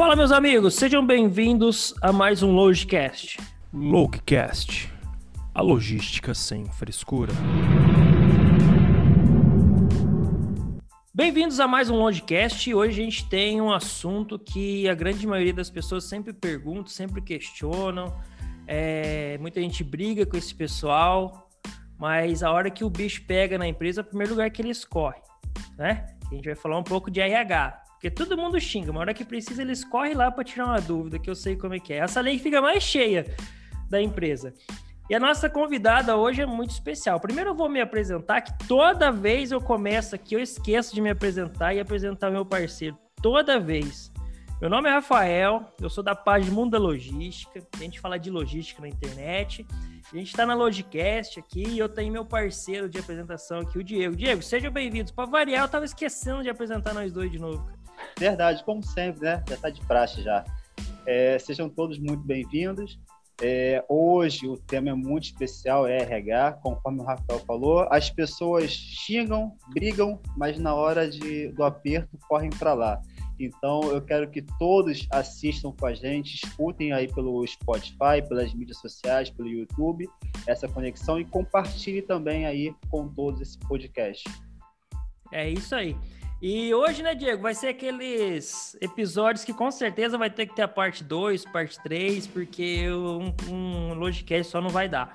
Fala, meus amigos, sejam bem-vindos a mais um Logicast. Logicast, a logística sem frescura. Bem-vindos a mais um Logicast. Hoje a gente tem um assunto que a grande maioria das pessoas sempre perguntam, sempre questionam. É, muita gente briga com esse pessoal, mas a hora que o bicho pega na empresa, é o primeiro lugar que eles correm, né? A gente vai falar um pouco de RH, porque todo mundo xinga, uma hora que precisa eles correm lá para tirar uma dúvida, que eu sei como é que é. Essa lei fica mais cheia da empresa. E a nossa convidada hoje é muito especial. Primeiro eu vou me apresentar, que toda vez eu começo aqui, eu esqueço de me apresentar e apresentar meu parceiro. Toda vez. Meu nome é Rafael, eu sou da página Mundo Logística. A gente fala de logística na internet. A gente está na Logicast aqui e eu tenho meu parceiro de apresentação aqui, o Diego. Diego, sejam bem-vindos. Para variar, eu estava esquecendo de apresentar nós dois de novo. Verdade, como sempre, né? Já está de praxe já. É, sejam todos muito bem-vindos. É, hoje o tema é muito especial, é RH, conforme o Rafael falou. As pessoas xingam, brigam, mas na hora de, do aperto correm para lá. Então eu quero que todos assistam com a gente, escutem aí pelo Spotify, pelas mídias sociais, pelo YouTube, essa conexão e compartilhe também aí com todos esse podcast. É isso aí. E hoje, né, Diego, vai ser aqueles episódios que com certeza vai ter que ter a parte 2, parte 3, porque um, um Logicast só não vai dar.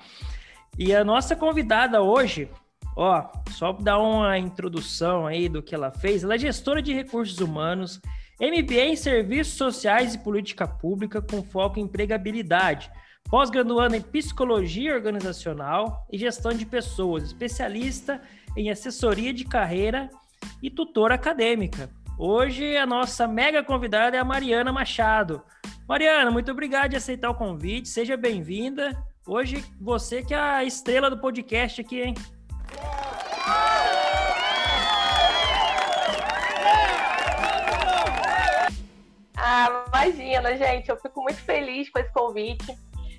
E a nossa convidada hoje, ó, só dar uma introdução aí do que ela fez. Ela é gestora de recursos humanos, MBA em Serviços Sociais e Política Pública com foco em empregabilidade. Pós-graduando em Psicologia Organizacional e Gestão de Pessoas, especialista em assessoria de carreira e tutora acadêmica. Hoje a nossa mega convidada é a Mariana Machado. Mariana, muito obrigado de aceitar o convite, seja bem-vinda. Hoje você que é a estrela do podcast aqui, hein? Ah, imagina, gente, eu fico muito feliz com esse convite.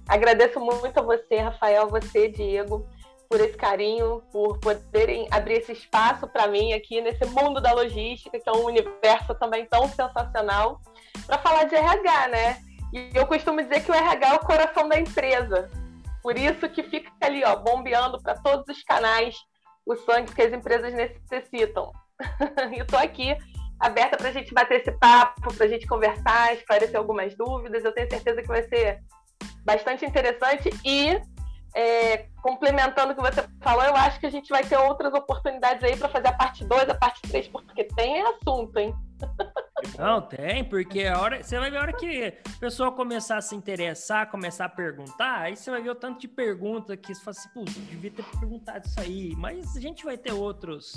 Agradeço muito a você, Rafael, você, Diego, por esse carinho, por poderem abrir esse espaço para mim aqui nesse mundo da logística, que é um universo também tão sensacional, para falar de RH, né? E eu costumo dizer que o RH é o coração da empresa. Por isso que fica ali, ó, bombeando para todos os canais o sangue que as empresas necessitam. e estou aqui aberta para a gente bater esse papo, para a gente conversar, esclarecer algumas dúvidas. Eu tenho certeza que vai ser bastante interessante e é, complementando o que você falou, eu acho que a gente vai ter outras oportunidades aí para fazer a parte 2, a parte 3, porque tem assunto, hein? Não, tem, porque a hora, você vai ver a hora que a pessoa começar a se interessar, começar a perguntar, aí você vai ver o tanto de pergunta que você fala assim, pô, devia ter perguntado isso aí. Mas a gente vai ter outros,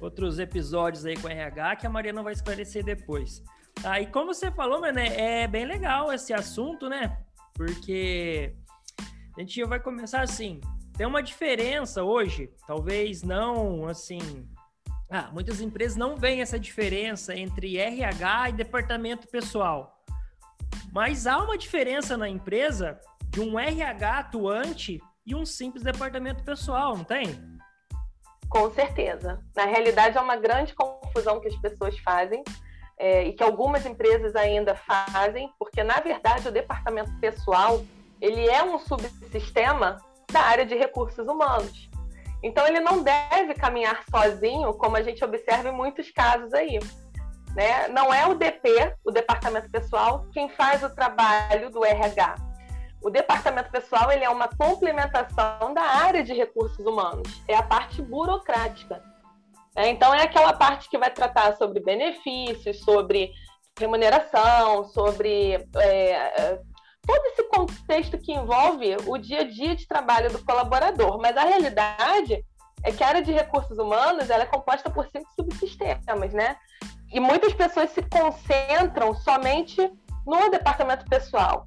outros episódios aí com RH que a Mariana vai esclarecer depois. Tá, e como você falou, mano, é bem legal esse assunto, né? Porque a gente vai começar assim. Tem uma diferença hoje, talvez não assim. Ah, muitas empresas não veem essa diferença entre RH e departamento pessoal. Mas há uma diferença na empresa de um RH atuante e um simples departamento pessoal, não tem? Com certeza. Na realidade, é uma grande confusão que as pessoas fazem é, e que algumas empresas ainda fazem, porque, na verdade, o departamento pessoal ele é um subsistema da área de recursos humanos. Então, ele não deve caminhar sozinho, como a gente observa em muitos casos aí. Né? Não é o DP, o departamento pessoal, quem faz o trabalho do RH. O departamento pessoal ele é uma complementação da área de recursos humanos, é a parte burocrática. Né? Então, é aquela parte que vai tratar sobre benefícios, sobre remuneração, sobre é, todo esse contexto que envolve o dia a dia de trabalho do colaborador. Mas a realidade é que a área de recursos humanos ela é composta por cinco subsistemas, né? E muitas pessoas se concentram somente no departamento pessoal.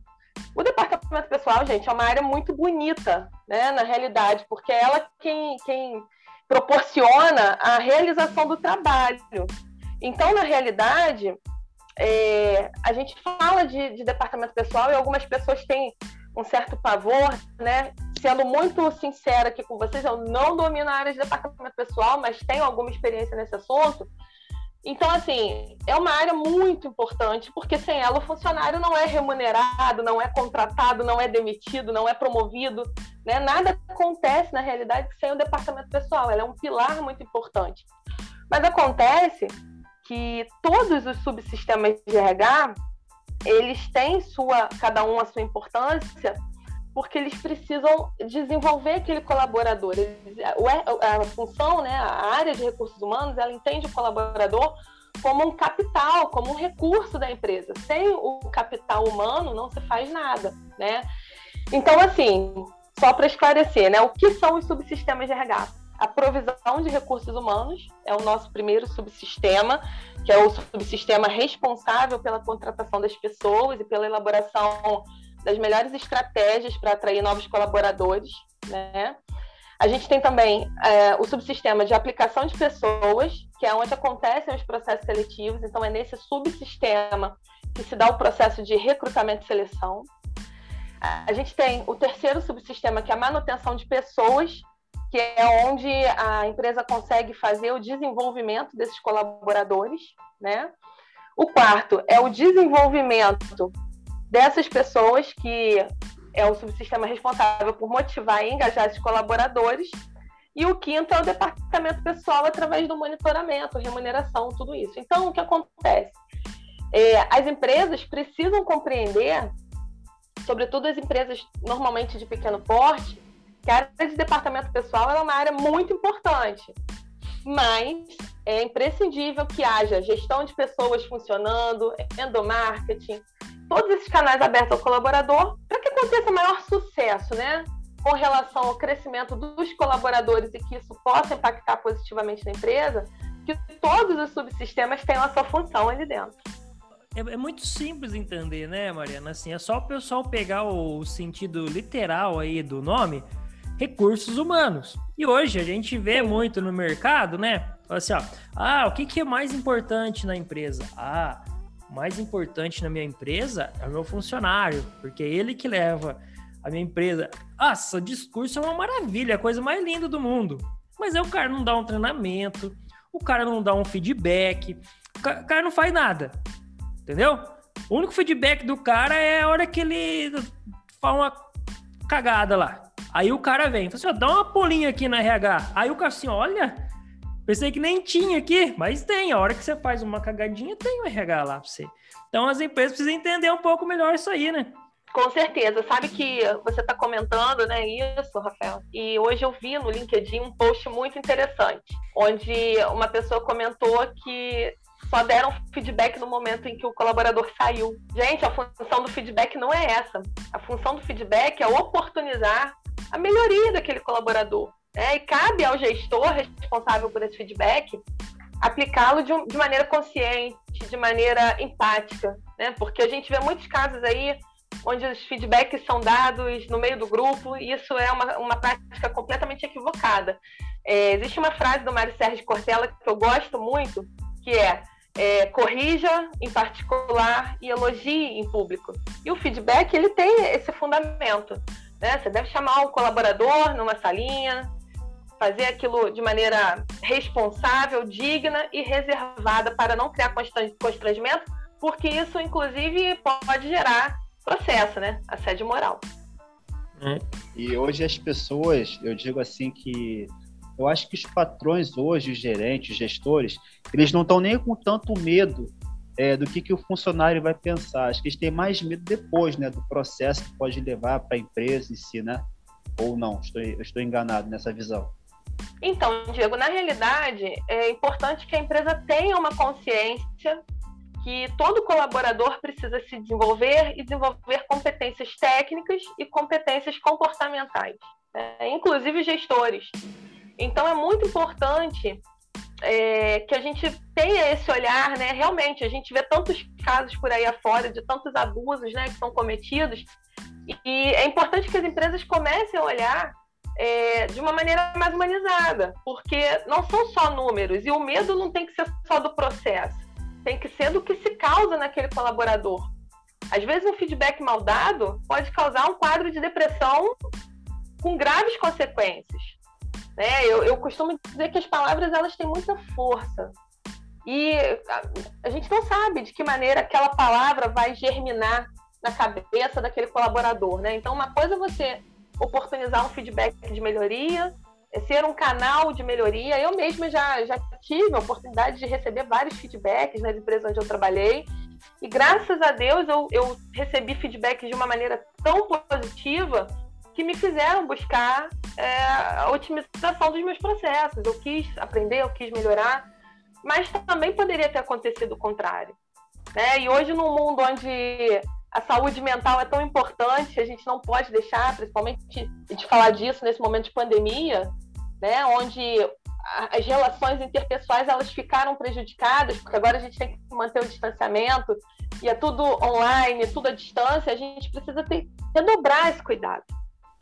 O departamento pessoal, gente, é uma área muito bonita, né, na realidade, porque é ela quem, quem proporciona a realização do trabalho. Então, na realidade, é, a gente fala de, de, departamento pessoal e algumas pessoas têm um certo pavor, né? Sendo muito sincera aqui com vocês, eu não domino a área de departamento pessoal, mas tenho alguma experiência nesse assunto. Então, assim, é uma área muito importante, porque sem ela o funcionário não é remunerado, não é contratado, não é demitido, não é promovido, né? Nada acontece na realidade sem o departamento pessoal, ela é um pilar muito importante. Mas acontece que todos os subsistemas de RH, eles têm sua, cada um a sua importância, porque eles precisam desenvolver aquele colaborador. A função, né, a área de recursos humanos, ela entende o colaborador como um capital, como um recurso da empresa. Sem o capital humano não se faz nada, né? Então, assim, só para esclarecer, né, o que são os subsistemas de RH? A provisão de recursos humanos é o nosso primeiro subsistema, que é o subsistema responsável pela contratação das pessoas e pela elaboração das melhores estratégias para atrair novos colaboradores, né? A gente tem também é, o subsistema de aplicação de pessoas, que é onde acontecem os processos seletivos. Então, é nesse subsistema que se dá o processo de recrutamento e seleção. A gente tem o terceiro subsistema, que é a manutenção de pessoas, que é onde a empresa consegue fazer o desenvolvimento desses colaboradores, né? O quarto é o desenvolvimento dessas pessoas, que é o subsistema responsável por motivar e engajar esses colaboradores. E o quinto é o departamento pessoal através do monitoramento, remuneração, tudo isso. Então, o que acontece? É, as empresas precisam compreender, sobretudo as empresas normalmente de pequeno porte, que a área de departamento pessoal é uma área muito importante, mas é imprescindível que haja gestão de pessoas funcionando, endomarketing, todos esses canais abertos ao colaborador para que aconteça maior sucesso, né? Com relação ao crescimento dos colaboradores e que isso possa impactar positivamente na empresa, que todos os subsistemas tenham a sua função ali dentro. É, é, muito simples entender, né, Mariana? Assim, é só o pessoal pegar o sentido literal aí do nome recursos humanos. E hoje a gente vê muito no mercado, né? Assim, ó, ah, o que, que é mais importante na empresa? Ah, mais importante na minha empresa é o meu funcionário, porque é ele que leva a minha empresa. Nossa, discurso é uma maravilha, é a coisa mais linda do mundo. Mas aí o cara não dá um treinamento, o cara não dá um feedback, o cara não faz nada. Entendeu? O único feedback do cara é a hora que ele faz uma cagada lá. Aí o cara vem, fala assim, ó, dá uma pulinha aqui na RH. Aí o cara assim, olha, pensei que nem tinha aqui, mas tem. A hora que você faz uma cagadinha, tem o RH lá pra você. Então as empresas precisam entender um pouco melhor isso aí, né? Com certeza. Sabe que você está comentando, né, isso, Rafael? E hoje eu vi no LinkedIn um post muito interessante, onde uma pessoa comentou que só deram feedback no momento em que o colaborador saiu. Gente, a função do feedback não é essa. A função do feedback é oportunizar a melhoria daquele colaborador. Né? E cabe ao gestor responsável por esse feedback aplicá-lo de, de, maneira consciente, de maneira empática, né? Porque a gente vê muitos casos aí onde os feedbacks são dados no meio do grupo e isso é uma, uma prática completamente equivocada. É, existe uma frase do Mário Sérgio Cortella que eu gosto muito, que é, é, corrija em particular e elogie em público. E o feedback ele tem esse fundamento. Né? Você deve chamar um colaborador numa salinha, fazer aquilo de maneira responsável, digna e reservada para não criar constrangimento, porque isso, inclusive, pode gerar processo, né? Assédio moral. É. E hoje as pessoas, eu digo assim que eu acho que os patrões hoje, os gerentes, os gestores, eles não estão nem com tanto medo é, do que, que o funcionário vai pensar. Acho que eles têm mais medo depois, né, do processo que pode levar para a empresa em si, né? Ou não? Estou, estou enganado nessa visão. Então, Diego, na realidade, é importante que a empresa tenha uma consciência que todo colaborador precisa se desenvolver e desenvolver competências técnicas e competências comportamentais, né? inclusive gestores. Então, é muito importante é, que a gente tenha esse olhar, né? Realmente, a gente vê tantos casos por aí afora de tantos abusos, né, que são cometidos, e é importante que as empresas comecem a olhar é, de uma maneira mais humanizada, porque não são só números e o medo não tem que ser só do processo, tem que ser do que se causa naquele colaborador. Às vezes, um feedback mal dado pode causar um quadro de depressão com graves consequências. Né? Eu, eu costumo dizer que as palavras elas têm muita força. E a, a gente não sabe de que maneira aquela palavra vai germinar na cabeça daquele colaborador, né? Então, uma coisa é você oportunizar um feedback de melhoria, é ser um canal de melhoria. Eu mesma já, já tive a oportunidade de receber vários feedbacks nas empresas onde eu trabalhei. E graças a Deus eu, eu recebi feedbacks de uma maneira tão positiva que me fizeram buscar é, a otimização dos meus processos. Eu quis aprender, eu quis melhorar, mas também poderia ter acontecido o contrário. Né? E hoje, num mundo onde a saúde mental é tão importante, a gente não pode deixar, principalmente de falar disso nesse momento de pandemia, né, onde as relações interpessoais elas ficaram prejudicadas, porque agora a gente tem que manter o distanciamento e é tudo online, tudo à distância, a gente precisa ter, redobrar esse cuidado.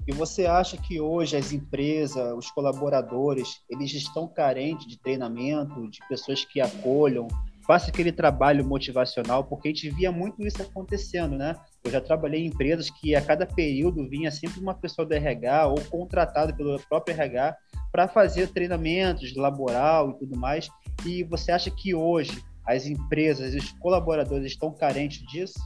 E você acha que hoje as empresas, os colaboradores, eles estão carentes de treinamento, de pessoas que acolham, faça aquele trabalho motivacional, porque a gente via muito isso acontecendo, né? Eu já trabalhei em empresas que a cada período vinha sempre uma pessoa do RH ou contratada pelo próprio RH para fazer treinamentos laboral e tudo mais. E você acha que hoje as empresas, os colaboradores estão carentes disso?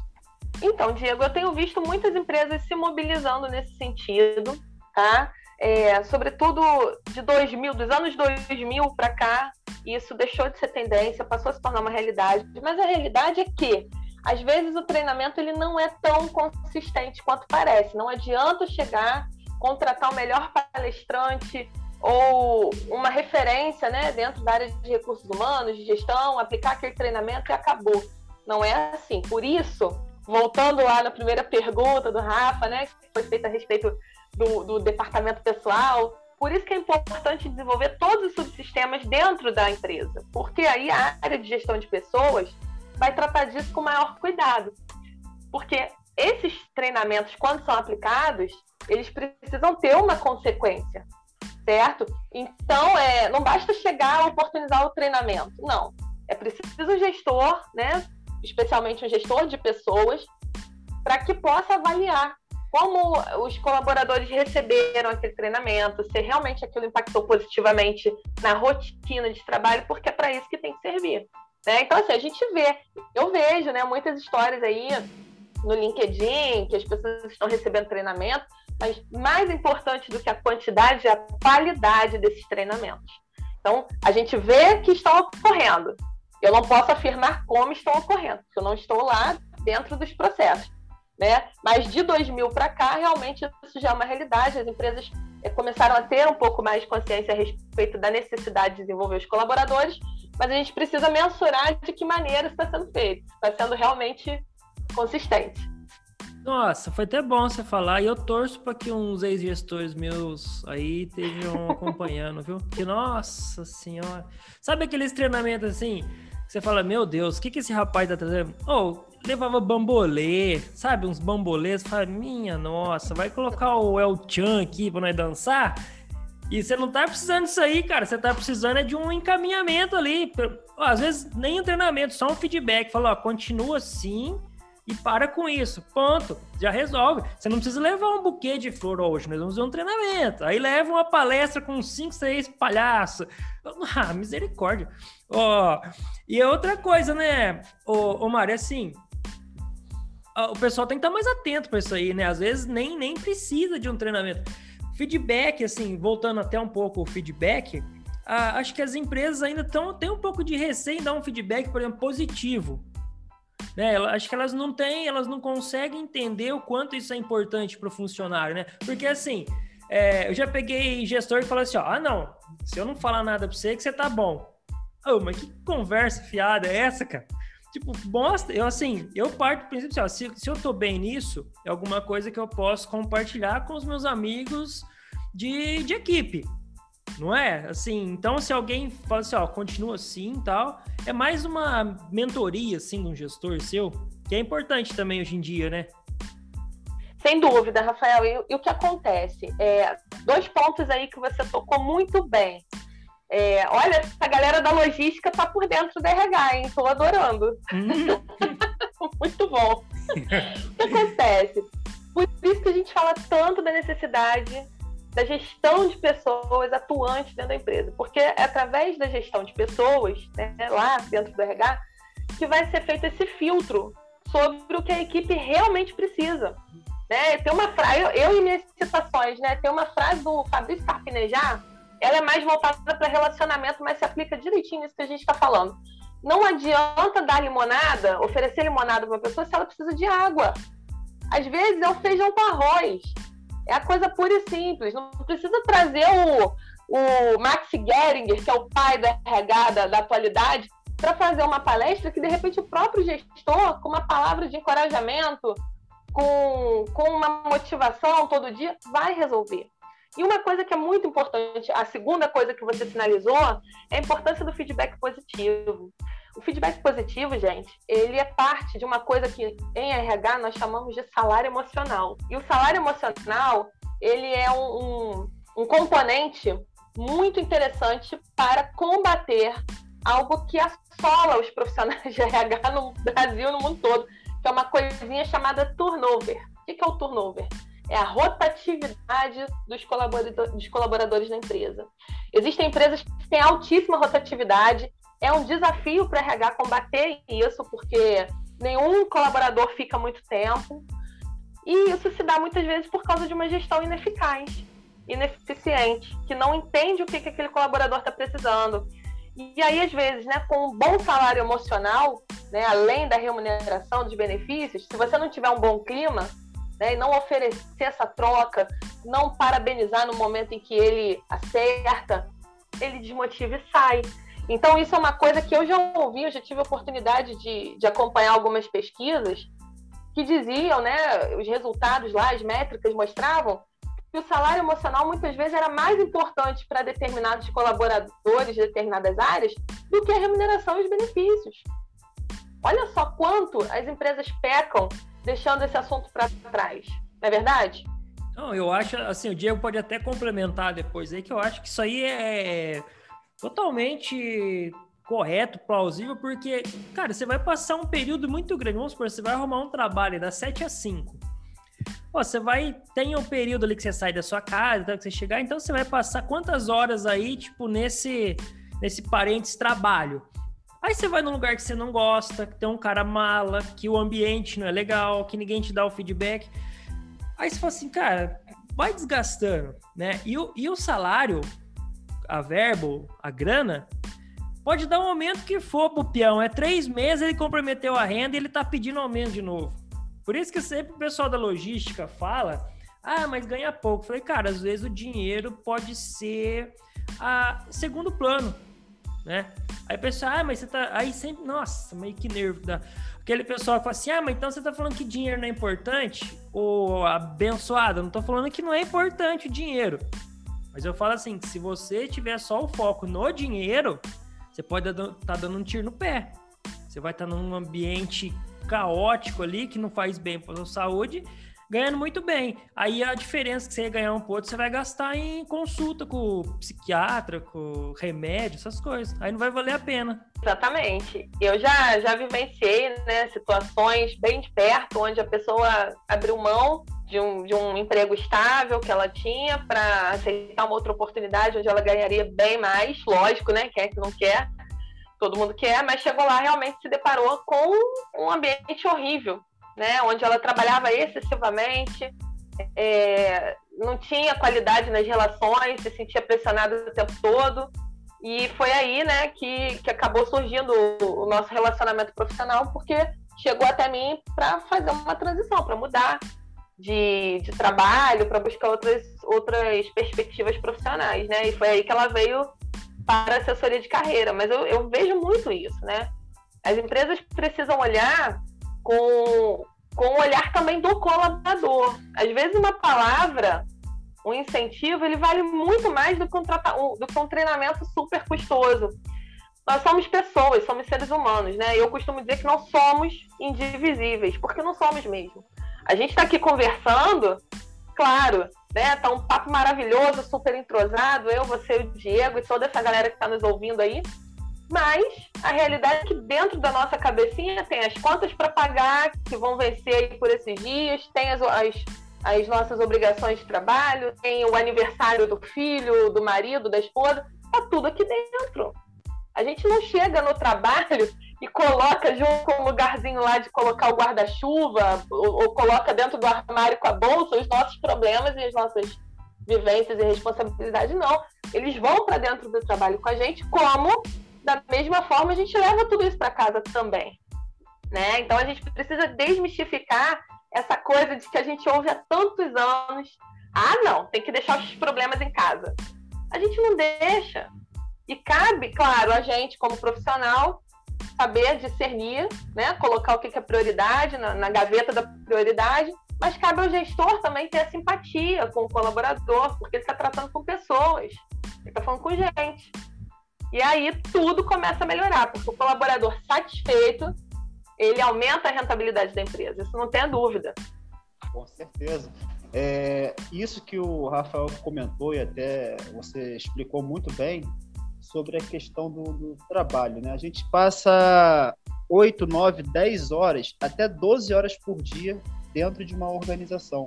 Então, Diego, eu tenho visto muitas empresas se mobilizando nesse sentido, tá? É, sobretudo de 2000, dos anos 2000 para cá, isso deixou de ser tendência, passou a se tornar uma realidade. Mas a realidade é que, às vezes, o treinamento ele não é tão consistente quanto parece. Não adianta chegar, contratar o melhor palestrante ou uma referência né, dentro da área de recursos humanos, de gestão, aplicar aquele treinamento e acabou. Não é assim. Por isso, voltando lá na primeira pergunta do Rafa, né, que foi feita a respeito do, do departamento pessoal, por isso que é importante desenvolver todos os subsistemas dentro da empresa, porque aí a área de gestão de pessoas vai tratar disso com maior cuidado. Porque esses treinamentos, quando são aplicados, eles precisam ter uma consequência, certo? Então, é, não basta chegar a oportunizar o treinamento, não. É preciso o gestor, né, especialmente um gestor de pessoas, para que possa avaliar como os colaboradores receberam aquele treinamento, se realmente aquilo impactou positivamente na rotina de trabalho, porque é para isso que tem que servir. Né? Então, assim, a gente vê, eu vejo né, muitas histórias aí no LinkedIn, que as pessoas estão recebendo treinamento, mas mais importante do que a quantidade é a qualidade desses treinamentos. Então, a gente vê que estão ocorrendo. Eu não posso afirmar como estão ocorrendo, porque eu não estou lá dentro dos processos né? Mas de 2000 para cá, realmente isso já é uma realidade. As empresas eh, começaram a ter um pouco mais consciência a respeito da necessidade de desenvolver os colaboradores, mas a gente precisa mensurar de que maneira isso está sendo feito, está sendo realmente consistente. Nossa, foi até bom você falar, e eu torço para que uns ex-gestores meus aí estejam acompanhando, viu? Que nossa senhora. Sabe aqueles treinamentos assim? Você fala, meu Deus, o que, que esse rapaz tá trazendo? Oh, levava bambolê, sabe? Uns bambolês. Fala, minha nossa, vai colocar o El Chan aqui pra nós dançar? E você não tá precisando disso aí, cara. Você tá precisando é de um encaminhamento ali. Às vezes nem um treinamento, só um feedback. Fala, ó, continua assim e para com isso. Ponto. Já resolve. Você não precisa levar um buquê de flor hoje, nós vamos fazer um treinamento. Aí leva uma palestra com cinco, seis palhaços. Ah, misericórdia. Ó, e é outra coisa, né, ô, ô Mário, é assim, o pessoal tem que estar mais atento para isso aí, né? Às vezes nem, nem precisa de um treinamento. Feedback, assim, voltando até um pouco o feedback, acho que as empresas ainda estão têm um pouco de receio em dar um feedback, por exemplo, positivo. Né? Acho que elas não têm, elas não conseguem entender o quanto isso é importante para o funcionário, né? Porque assim, é, eu já peguei gestor que falou assim: ó, ah, não, se eu não falar nada para você, que você tá bom. Oh, mas que conversa fiada é essa, cara? Tipo, bosta, eu assim, eu parto do princípio assim, ó, se, se eu tô bem nisso, é alguma coisa que eu posso compartilhar com os meus amigos de, de equipe. Não é? Assim, então se alguém fala assim, ó, continua assim e tal, é mais uma mentoria, assim, de um gestor seu, que é importante também hoje em dia, né? Sem dúvida, Rafael. E, e o que acontece? É, dois pontos aí que você tocou muito bem. É, olha, a galera da logística tá por dentro do RH, hein? Tô adorando. Hum. Muito bom. o que acontece? Por isso que a gente fala tanto da necessidade da gestão de pessoas atuantes dentro da empresa, porque é através da gestão de pessoas, né, lá dentro do RH, que vai ser feito esse filtro sobre o que a equipe realmente precisa. Né? Tem uma frase, eu, e minhas citações, né? Tem uma frase do Fabrício Carpinejar, ela é mais voltada para relacionamento, mas se aplica direitinho nisso que a gente está falando. Não adianta dar limonada, oferecer limonada para uma pessoa se ela precisa de água. Às vezes é o feijão com arroz. É a coisa pura e simples. Não precisa trazer o, o Max Geringer, que é o pai do RH da, da atualidade, para fazer uma palestra que, de repente, o próprio gestor, com uma palavra de encorajamento, com, com uma motivação todo dia, vai resolver. E uma coisa que é muito importante, a segunda coisa que você sinalizou, é a importância do feedback positivo. O feedback positivo, gente, ele é parte de uma coisa que em RH nós chamamos de salário emocional. E o salário emocional, ele é um, um, um componente muito interessante para combater algo que assola os profissionais de RH no Brasil, no mundo todo, que é uma coisinha chamada turnover. O que é o turnover? É a rotatividade dos colaboradores, dos colaboradores na empresa. Existem empresas que têm altíssima rotatividade, é um desafio para RH combater isso, porque nenhum colaborador fica muito tempo. E isso se dá muitas vezes por causa de uma gestão ineficaz, ineficiente, que não entende o que, que aquele colaborador está precisando. E aí, às vezes, né, com um bom salário emocional, né, além da remuneração, dos benefícios, se você não tiver um bom clima, né, e não oferecer essa troca, não parabenizar no momento em que ele acerta, ele desmotiva e sai. Então, isso é uma coisa que eu já ouvi, eu já tive a oportunidade de, de acompanhar algumas pesquisas que diziam, né, os resultados lá, as métricas mostravam que o salário emocional muitas vezes era mais importante para determinados colaboradores de determinadas áreas do que a remuneração e os benefícios. Olha só quanto as empresas pecam deixando esse assunto para trás, não é verdade? Não, eu acho, assim, o Diego pode até complementar depois aí, que eu acho que isso aí é totalmente correto, plausível, porque, cara, você vai passar um período muito grande. Vamos supor, você vai arrumar um trabalho das 7 às 5. Pô, você vai. Tem um período ali que você sai da sua casa, até que você chegar, então você vai passar quantas horas aí, tipo, nesse, nesse parênteses trabalho. Aí você vai num lugar que você não gosta, que tem um cara mala, que o ambiente não é legal, que ninguém te dá o feedback. Aí você fala assim, cara, vai desgastando, né? E o, e o salário, a verbo, a grana, pode dar um aumento que for pro peão. É três meses, ele comprometeu a renda e ele tá pedindo aumento de novo. Por isso que sempre o pessoal da logística fala, ah, mas ganha pouco. falei, cara, às vezes o dinheiro pode ser a segundo plano, né? Aí o pessoal, ah, mas você tá. Aí sempre, nossa, meio que nervo da. Aquele pessoal que fala assim, ah, mas então você tá falando que dinheiro não é importante? Ou abençoado, não tô falando que não é importante o dinheiro. Mas eu falo assim, que se você tiver só o foco no dinheiro, você pode estar tá dando um tiro no pé. Você vai estar tá num ambiente caótico ali, que não faz bem para a saúde, ganhando muito bem. Aí a diferença que você ia ganhar um pouco, você vai gastar em consulta com o psiquiatra, com remédio, essas coisas. Aí não vai valer a pena. Exatamente. Eu já, já vivenciei né, situações bem de perto, onde a pessoa abriu mão de um, de um emprego estável que ela tinha para aceitar uma outra oportunidade onde ela ganharia bem mais, lógico, né? Quem é que não quer? Todo mundo quer, mas chegou lá realmente se deparou com um ambiente horrível, né? Onde ela trabalhava excessivamente, é, não tinha qualidade nas relações, se sentia pressionada o tempo todo. E foi aí, né, que, que acabou surgindo o, o nosso relacionamento profissional, porque chegou até mim para fazer uma transição, para mudar, de, de trabalho para buscar outras, outras perspectivas profissionais, né? E foi aí que ela veio para a assessoria de carreira. Mas eu, eu vejo muito isso, né? As empresas precisam olhar com, com o olhar também do colaborador. Às vezes uma palavra, um incentivo, ele vale muito mais do que um, do que um treinamento super custoso. Nós somos pessoas, somos seres humanos, né? Eu costumo dizer que não somos indivisíveis, porque não somos mesmo. A gente está aqui conversando, claro, né? Tá um papo maravilhoso, super entrosado, eu, você, o Diego e toda essa galera que está nos ouvindo aí. Mas a realidade é que dentro da nossa cabecinha tem as contas para pagar que vão vencer por esses dias, tem as, as, as nossas obrigações de trabalho, tem o aniversário do filho, do marido, da esposa, tá tudo aqui dentro. A gente não chega no trabalho e coloca junto com um lugarzinho lá de colocar o guarda-chuva ou, ou, coloca dentro do armário com a bolsa os nossos problemas e as nossas vivências e responsabilidades. Não. Eles vão para dentro do trabalho com a gente, como da mesma forma a gente leva tudo isso para casa também. Né? Então a gente precisa desmistificar essa coisa de que a gente ouve há tantos anos. Ah, não, tem que deixar os problemas em casa. A gente não deixa. E cabe, claro, a gente, como profissional, saber discernir, né? colocar o que é prioridade na, na gaveta da prioridade, mas cabe ao gestor também ter a simpatia com o colaborador, porque ele está tratando com pessoas, ele está falando com gente. E aí tudo começa a melhorar, porque o colaborador satisfeito ele aumenta a rentabilidade da empresa, isso não tem dúvida. Com certeza. É, isso que o Rafael comentou e até você explicou muito bem sobre a questão do, do trabalho. Né? A gente passa 8, 9, 10 horas, até 12 horas por dia dentro de uma organização.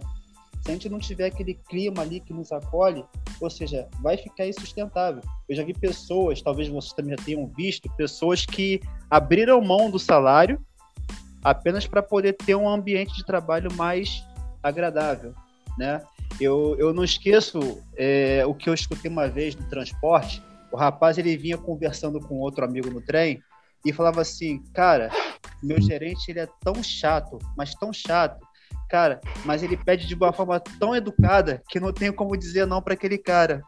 Se a gente não tiver aquele clima ali que nos acolhe, ou seja, vai ficar insustentável. Eu já vi pessoas, talvez vocês também já tenham visto, pessoas que abriram mão do salário apenas para poder ter um ambiente de trabalho mais agradável, né? Eu, eu não esqueço é, o que eu escutei uma vez no transporte. O rapaz ele vinha conversando com outro amigo no trem e falava assim, cara, meu gerente ele é tão chato, mas tão chato, cara, mas ele pede de uma forma tão educada que não tenho como dizer não para aquele cara.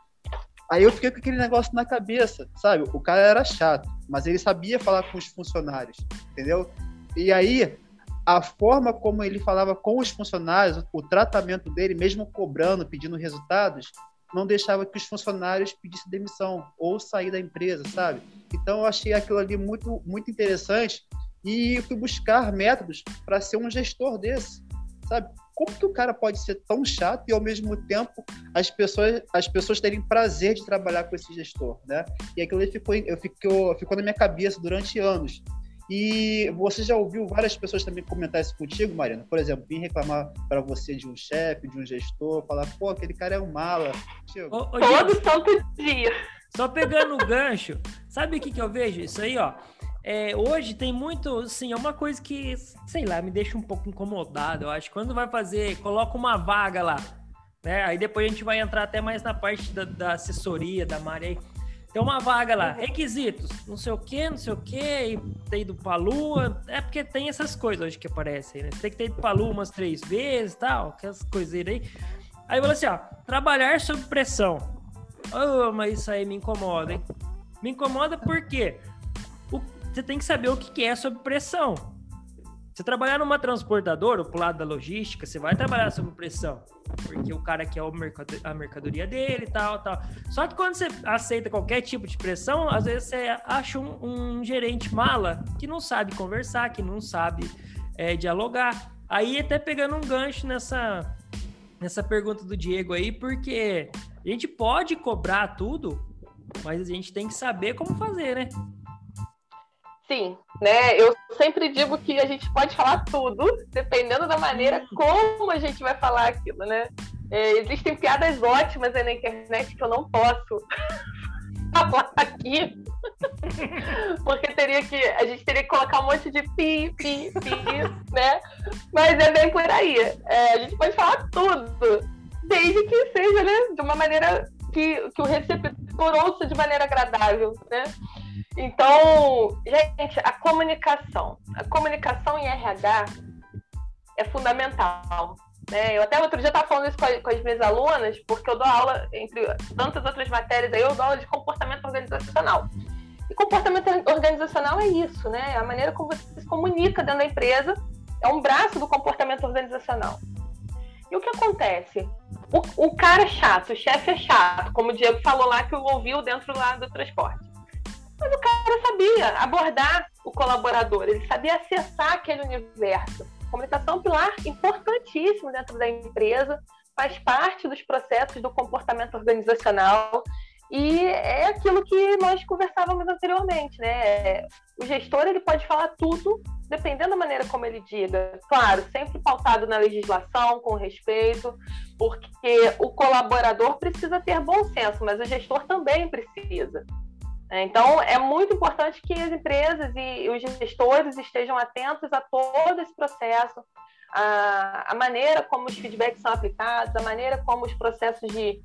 Aí eu fiquei com aquele negócio na cabeça, sabe? O cara era chato, mas ele sabia falar com os funcionários, entendeu? E aí, a forma como ele falava com os funcionários, o tratamento dele, mesmo cobrando, pedindo resultados, não deixava que os funcionários pedissem demissão ou sair da empresa, sabe? Então eu achei aquilo ali muito, muito interessante e fui buscar métodos para ser um gestor desse, sabe? Como que o cara pode ser tão chato e ao mesmo tempo as pessoas as pessoas terem prazer de trabalhar com esse gestor, né? E aquilo ali ficou eu ficou ficou na minha cabeça durante anos. E você já ouviu várias pessoas também comentar isso contigo, Mariana? Por exemplo, vir reclamar para você de um chefe, de um gestor, falar, pô, aquele cara é um mala. Ô, ô, Todo santo dia. Só pegando o gancho, sabe o que, que eu vejo? Isso aí, ó. É, hoje tem muito, assim, é uma coisa que, sei lá, me deixa um pouco incomodado. Eu acho quando vai fazer, coloca uma vaga lá, né? Aí depois a gente vai entrar até mais na parte da, da assessoria, da Maria aí tem uma vaga lá, requisitos, não sei o que, não sei o que, tem ido pra lua. É porque tem essas coisas hoje que aparecem, né? Tem que ter ido pra lua umas três vezes tal, aquelas coisas aí. Aí fala assim, ó, trabalhar sob pressão. Oh, mas isso aí me incomoda, hein? Me incomoda porque o, você tem que saber o que é sob pressão. Você trabalhar numa transportadora, pro lado da logística, você vai trabalhar sob pressão. Porque o cara quer a mercadoria dele e tal, tal. Só que quando você aceita qualquer tipo de pressão, às vezes você acha um, um gerente mala que não sabe conversar, que não sabe é, dialogar. Aí até pegando um gancho nessa, nessa pergunta do Diego aí, porque a gente pode cobrar tudo, mas a gente tem que saber como fazer, né? Sim, né? Eu sempre digo que a gente pode falar tudo, dependendo da maneira como a gente vai falar aquilo, né? É, existem piadas ótimas na internet que eu não posso falar aqui, porque teria que a gente teria que colocar um monte de pi, pi, pi, né? Mas é bem por aí. É, a gente pode falar tudo, desde que seja, né, de uma maneira que, que o receptor ouça de maneira agradável, né? Então, gente, a comunicação. A comunicação em RH é fundamental. Né? Eu até outro dia estava falando isso com, com, as minhas alunas, porque eu dou aula, entre tantas outras matérias, aí eu dou aula de comportamento organizacional. E comportamento organizacional é isso, né? A maneira como você se comunica dentro da empresa é um braço do comportamento organizacional. E o que acontece? O, o cara é chato, o chefe é chato, como o Diego falou lá que ouviu dentro lá do transporte. Mas o cara sabia abordar o colaborador, ele sabia acessar aquele universo. Comunicação é um pilar importantíssimo dentro da empresa, faz parte dos processos do comportamento organizacional. E é aquilo que nós conversávamos anteriormente, né? O gestor ele pode falar tudo, dependendo da maneira como ele diga. Claro, sempre pautado na legislação, com respeito, porque o colaborador precisa ter bom senso, mas o gestor também precisa. Então, é muito importante que as empresas e os gestores estejam atentos a todo esse processo, a, a maneira como os feedbacks são aplicados, a maneira como os processos de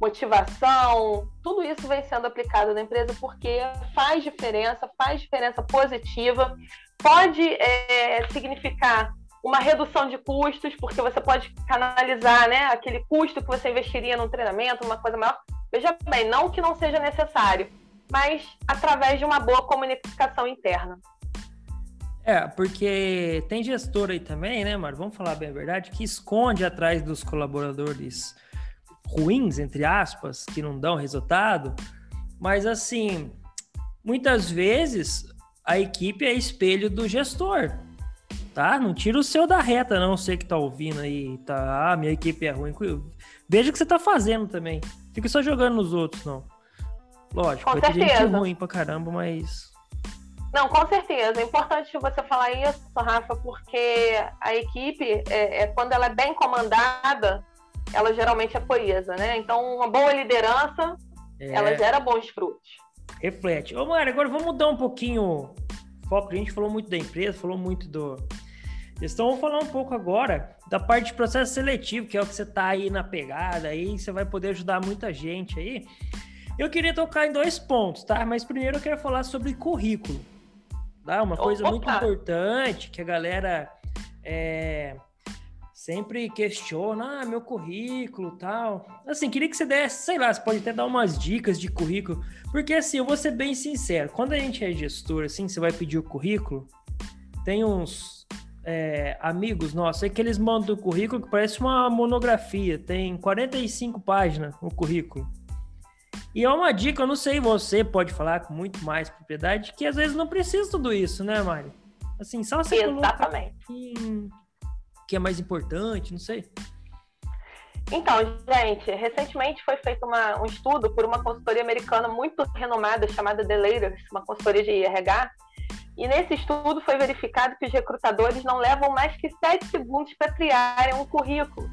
motivação, tudo isso vem sendo aplicado na empresa porque faz diferença, faz diferença positiva, pode é, significar uma redução de custos, porque você pode canalizar né, aquele custo que você investiria num treinamento, uma coisa maior. Veja bem, não que não seja necessário, mas através de uma boa comunicação interna. É, porque tem gestor aí também, né, Mário? Vamos falar bem a verdade, que esconde atrás dos colaboradores ruins, entre aspas, que não dão resultado, mas assim, muitas vezes a equipe é espelho do gestor, tá? Não tira o seu da reta, não, você que tá ouvindo aí, tá? Ah, minha equipe é ruim. Veja o que você tá fazendo também. Fica só jogando nos outros, não. Lógico, Com vai certeza. gente ruim pra caramba, mas. Não, com certeza. É importante você falar isso, Rafa, porque a equipe, é, é, quando ela é bem comandada, ela geralmente é coesa, né? Então, uma boa liderança, É, ela gera bons frutos. reflete. Ô, Mário, agora vamos mudar um pouquinho o foco. A gente falou muito da empresa, falou muito do. Então, vamos falar um pouco agora da parte de processo seletivo, que é o que você tá aí na pegada, aí você vai poder ajudar muita gente aí. Eu queria tocar em dois pontos, tá? Mas primeiro eu quero falar sobre currículo. Tá? Uma coisa Opa! muito importante que a galera é, sempre questiona, ah, meu currículo tal. Assim, queria que você desse, sei lá, você pode até dar umas dicas de currículo. Porque assim, eu vou ser bem sincero, quando a gente é gestor, assim, você vai pedir o currículo, tem uns é, amigos nossos aí que eles mandam o currículo que parece uma monografia, tem 45 páginas o currículo. E é uma dica, eu não sei, você pode falar com muito mais propriedade, que às vezes não precisa tudo isso, né, Mari? Assim, só você Exatamente. que, que é mais importante, não sei. Então, gente, recentemente foi feito uma- um estudo por uma consultoria americana muito renomada chamada Leaders, uma consultoria de RH, e nesse estudo foi verificado que os recrutadores não levam mais que sete segundos para criarem um currículo.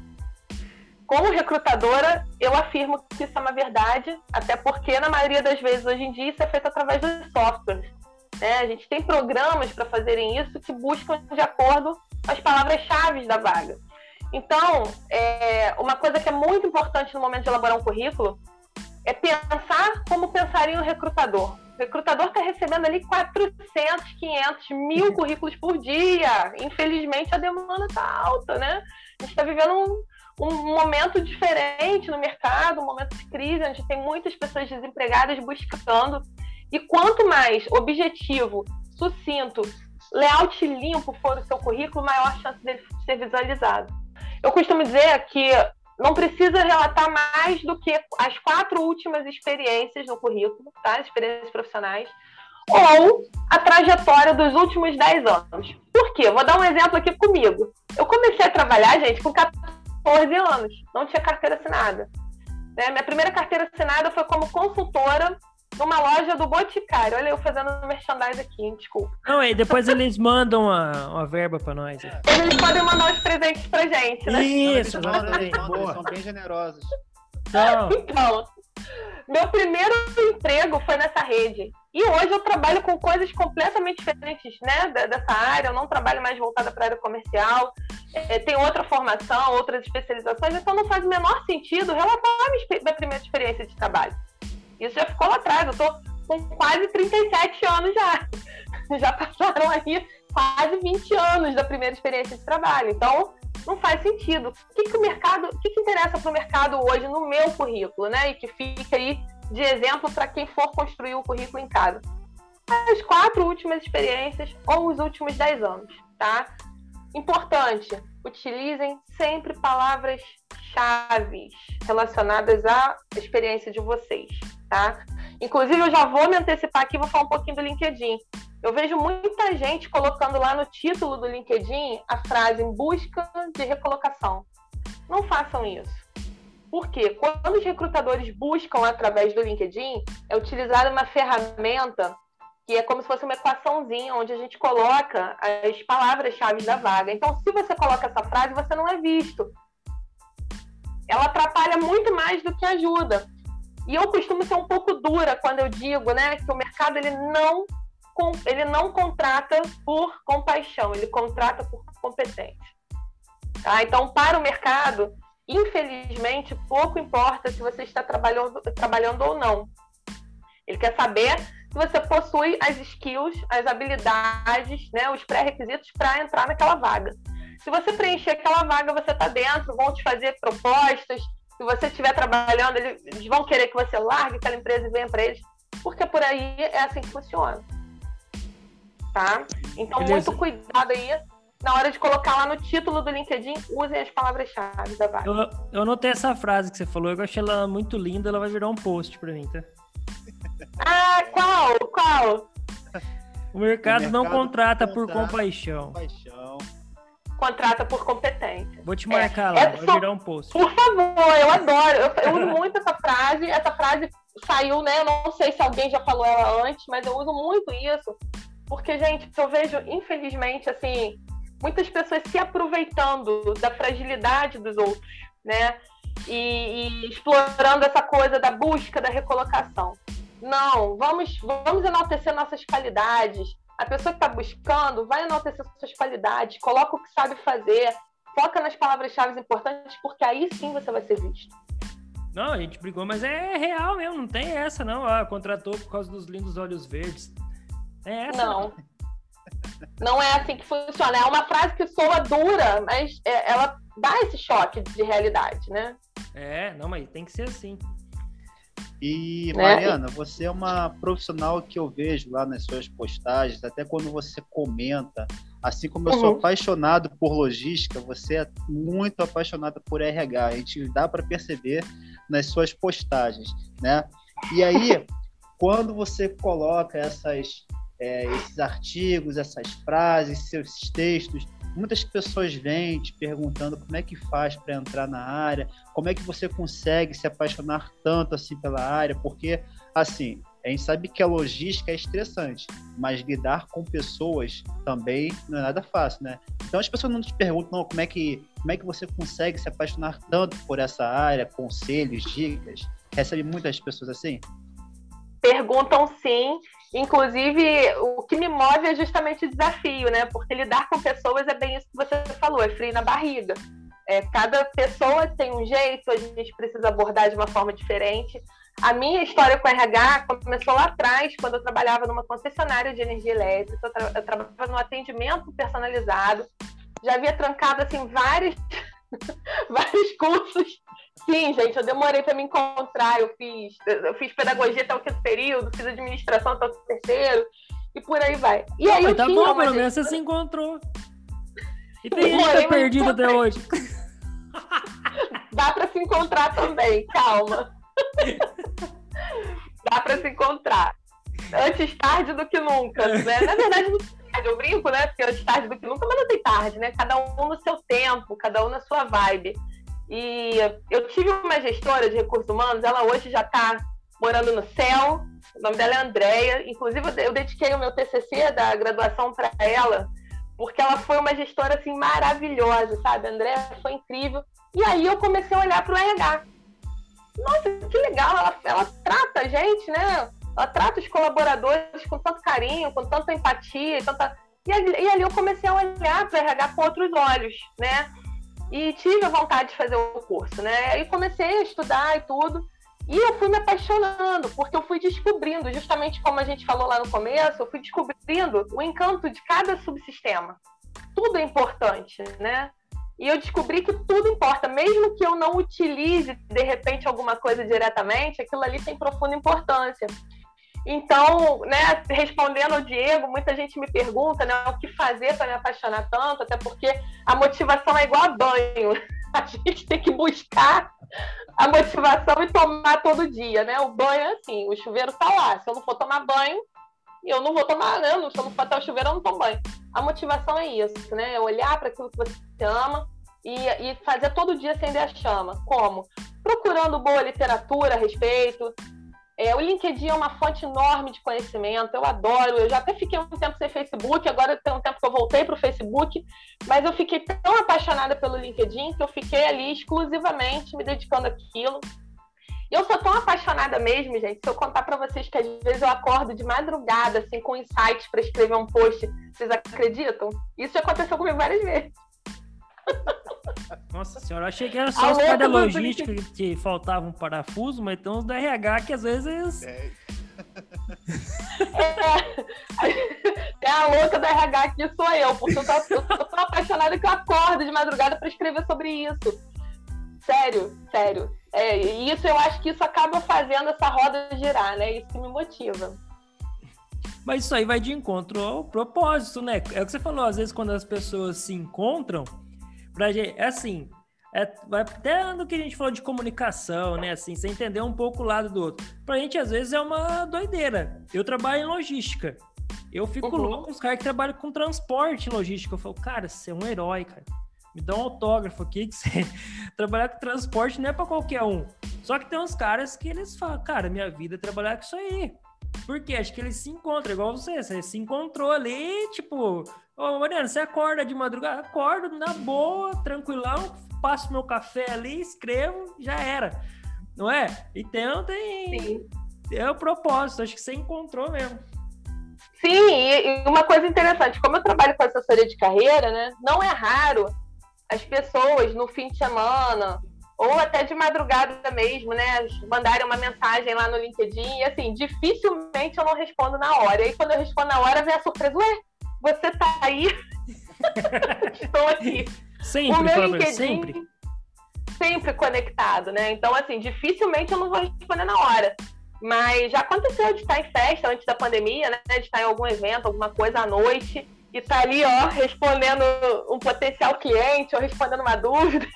Como recrutadora, eu afirmo que isso é uma verdade, até porque na maioria das vezes hoje em dia isso é feito através dos softwares. né? A gente tem programas para fazerem isso que buscam de acordo com as palavras-chave da vaga. Então, é, uma coisa que é muito importante no momento de elaborar um currículo é pensar como pensaria um recrutador. O recrutador está recebendo ali 400, 500, mil currículos por dia. Infelizmente, a demanda está alta, né? A gente está vivendo um, um momento diferente no mercado, um momento de crise, onde tem muitas pessoas desempregadas buscando. E quanto mais objetivo, sucinto, layout limpo for o seu currículo, maior a chance dele ser visualizado. Eu costumo dizer que não precisa relatar mais do que as quatro últimas experiências no currículo, tá? Experiências profissionais, ou a trajetória dos últimos 10 anos. Por quê? Vou dar um exemplo aqui comigo. Eu comecei a trabalhar, gente, com 14 anos, não tinha carteira assinada. Né? Minha primeira carteira assinada foi como consultora numa loja do Boticário. Olha eu fazendo merchandise aqui, hein? desculpa. Não, aí depois eles mandam uma, uma verba pra nós. Eles podem mandar os presentes pra gente, né? Isso, Eles mandam, eles mandam, eles Boa. são bem generosos. Não, Então, meu primeiro emprego foi nessa rede. E hoje eu trabalho com coisas completamente diferentes, né? Dessa área. Eu não trabalho mais voltada para a área comercial. É, tem outra formação, outras especializações. Então não faz o menor sentido relatar a minha, primeira experiência de trabalho. Isso já ficou lá atrás. Eu tô com quase 37 anos já. Já passaram aí quase 20 anos da primeira experiência de trabalho. Então, não faz sentido. O que, que o mercado, o que, que interessa para o mercado hoje no meu currículo, né? E que fica aí de exemplo para quem for construir o currículo em casa. As quatro últimas experiências ou os últimos dez anos, tá? Importante, utilizem sempre palavras-chave relacionadas à experiência de vocês, tá? Inclusive, eu já vou me antecipar aqui, vou falar um pouquinho do LinkedIn. Eu vejo muita gente colocando lá no título do LinkedIn a frase em busca de recolocação. Não façam isso. Porque quando os recrutadores buscam através do LinkedIn, é utilizada uma ferramenta que é como se fosse uma equaçãozinha onde a gente coloca as palavras-chave da vaga. Então, se você coloca essa frase, você não é visto. Ela atrapalha muito mais do que ajuda. E eu costumo ser um pouco dura quando eu digo, né, que o mercado ele não ele não contrata por compaixão, ele contrata por competência. Tá? Então, para o mercado, infelizmente, pouco importa se você está trabalhando, trabalhando ou não. Ele quer saber se você possui as skills, as habilidades, né, os pré-requisitos para entrar naquela vaga. Se você preencher aquela vaga, você está dentro, vão te fazer propostas. Se você estiver trabalhando, eles vão querer que você largue aquela empresa e venha para eles, porque por aí é assim que funciona. Tá? Então, Beleza. muito cuidado aí na hora de colocar lá no título do LinkedIn, usem as palavras-chave da vaga. Eu, eu anotei essa frase que você falou, eu achei ela muito linda, ela vai virar um post para mim, tá? Ah, qual? Qual? O mercado, o mercado não contrata por compaixão. compaixão. Contrata por competência. Vou te marcar é, lá, vai virar um post. Por favor, eu adoro. Eu, eu uso muito essa frase. Essa frase saiu, né? Eu não sei se alguém já falou ela antes, mas eu uso muito isso. Porque, gente, eu vejo, infelizmente, assim, muitas pessoas se aproveitando da fragilidade dos outros, né? E, e, explorando essa coisa da busca da recolocação. Não, vamos, vamos enaltecer nossas qualidades. A pessoa que está buscando vai enaltecer suas qualidades, coloca o que sabe fazer, foca nas palavras-chave importantes, porque aí sim você vai ser visto. Não, a gente brigou, mas é real mesmo, não tem essa, não. Ah, contratou por causa dos lindos olhos verdes. É essa. Não. Não é assim que funciona. É uma frase que soa dura, mas é, ela dá esse choque de realidade, né? É, não, mas tem que ser assim. E, né? Mariana, você é uma profissional que eu vejo lá nas suas postagens, até quando você comenta. Assim como eu uhum. sou apaixonado por logística, você é muito apaixonada por RH. A gente dá para perceber nas suas postagens, né? E aí, quando você coloca essas, é, esses artigos, essas frases, seus textos, muitas pessoas vêm te perguntando como é que faz para entrar na área, como é que você consegue se apaixonar tanto assim pela área, porque assim, a gente sabe que a logística é estressante, mas lidar com pessoas também não é nada fácil, né? Então as pessoas não te perguntam não, como é que como é que você consegue se apaixonar tanto por essa área, conselhos, dicas. Recebe muitas pessoas assim? Perguntam sim, Inclusive, o que me move é justamente o desafio, né? Porque lidar com pessoas é bem isso que você falou, é frio na barriga. É, cada pessoa tem um jeito, a gente precisa abordar de uma forma diferente. A minha história com RH começou lá atrás, quando eu trabalhava numa concessionária de energia elétrica, eu, tra eu trabalhava no atendimento personalizado, já havia trancado assim vários, vários cursos Sim, gente, eu demorei para me encontrar. Eu fiz, eu fiz pedagogia até o quinto período, fiz administração até o terceiro, e por aí vai. E aí Mas tá bom, pelo menos você se encontrou. E tem gente que tá perdido até hoje. Dá para se encontrar também, calma. Dá para se encontrar. Antes tarde do que nunca, né? Na verdade, eu brinco, né? Porque antes tarde do que nunca, mas não tem tarde, né? Cada um no seu tempo, cada um na sua vibe. E eu tive uma gestora de recursos humanos, ela hoje já está morando no céu. O nome dela é Andréia. Inclusive, eu dediquei o meu TCC da graduação para ela, porque ela foi uma gestora assim maravilhosa, sabe? A Andréia foi incrível. E aí eu comecei a olhar para o RH. Nossa, que legal! Ela, ela trata a gente, né? Ela trata os colaboradores com tanto carinho, com tanta empatia, tanta... E e ali eu comecei a olhar para o RH com outros olhos, né? E tive a vontade de fazer o curso, né? Aí comecei a estudar e tudo. E eu fui me apaixonando, porque eu fui descobrindo, justamente como a gente falou lá no começo, eu fui descobrindo o encanto de cada subsistema. Tudo é importante, né? E eu descobri que tudo importa, mesmo que eu não utilize de repente alguma coisa diretamente, aquilo ali tem profunda importância. Então, né, respondendo ao Diego, muita gente me pergunta né, o que fazer para me apaixonar tanto, até porque a motivação é igual a banho. A gente tem que buscar a motivação e tomar todo dia, né? O banho é assim, o chuveiro está lá. Se eu não for tomar banho, eu não vou tomar, né? Se eu não for até o chuveiro, eu não tomo banho. A motivação é isso, né? É olhar para aquilo que você ama e, e fazer todo dia acender a chama. Como? procurando boa literatura a respeito. É, o LinkedIn é uma fonte enorme de conhecimento, eu adoro. Eu já até fiquei um tempo sem Facebook, agora tem um tempo que eu voltei para o Facebook, mas eu fiquei tão apaixonada pelo LinkedIn que eu fiquei ali exclusivamente me dedicando àquilo. E eu sou tão apaixonada mesmo, gente, se eu contar para vocês que às vezes eu acordo de madrugada, assim, com insights para escrever um post, vocês acreditam? Isso já aconteceu comigo várias vezes. Nossa senhora, eu achei que era só os caras da logística que, que faltava um parafuso, mas tem uns da RH que às vezes. É. é, é a louca da RH que sou eu, porque eu tô, eu tô tão apaixonada que eu acordo de madrugada para escrever sobre isso. Sério, sério. É, e isso eu acho que isso acaba fazendo essa roda girar, né? Isso que me motiva. Mas isso aí vai de encontro ao propósito, né? É o que você falou, às vezes quando as pessoas se encontram, pra gente, é assim, é, até no que a gente falou de comunicação, né? Assim, você entender um pouco o lado do outro. Pra gente, às vezes, é uma doideira. Eu trabalho em logística. Eu fico uhum. louco com os caras que trabalham com transporte em logística. Eu falo, cara, você é um herói, cara. Me dá um autógrafo aqui que você trabalhar com transporte não é para qualquer um. Só que tem uns caras que eles falam, cara, minha vida é trabalhar com isso aí. Porque acho que eles se encontram, igual você, você se encontrou ali, tipo, ô Mariana, você acorda de madrugada? Acordo na boa, tranquilão, passo meu café ali, escrevo, já era. Não é? Então tem. Sim. É o propósito, acho que você encontrou mesmo. Sim, e uma coisa interessante, como eu trabalho com assessoria de carreira, né? Não é raro as pessoas no fim de semana ou até de madrugada mesmo, né, mandarem uma mensagem lá no LinkedIn e assim, dificilmente eu não respondo na hora. E aí quando eu respondo na hora, vem a surpresa, ué, você tá aí? Estou aqui. Sempre, o meu LinkedIn sempre. sempre conectado, né? Então, assim, dificilmente eu não vou responder na hora. Mas já aconteceu de estar em festa antes da pandemia, né? De estar em algum evento, alguma coisa à noite e tá ali, ó, respondendo um potencial cliente ou respondendo uma dúvida.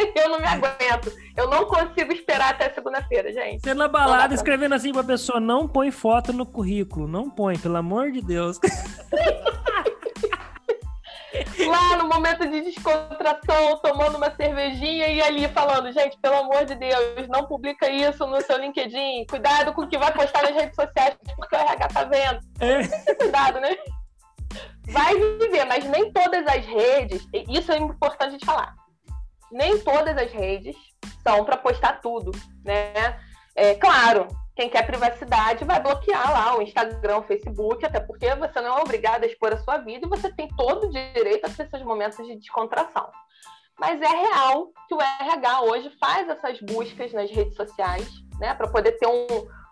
Eu não me aguento. Eu não consigo esperar até segunda-feira, gente. Você na balada escrevendo assim pra pessoa, não põe foto no currículo. Não põe, pelo amor de Deus. Lá no momento de descontração, tomando uma cervejinha e ali falando, gente, pelo amor de Deus, não publica isso no seu LinkedIn. Cuidado com o que vai postar nas redes sociais, porque o RH tá vendo. É. Tem que ter cuidado, né? vai viver, mas nem todas as redes, isso é importante de falar. Nem todas as redes são para postar tudo, né? É claro, quem quer privacidade vai bloquear lá o Instagram, o Facebook, até porque você não é obrigado a expor a sua vida e você tem todo o direito a ter seus momentos de descontração. Mas é real que o RH hoje faz essas buscas nas redes sociais, né, para poder ter um,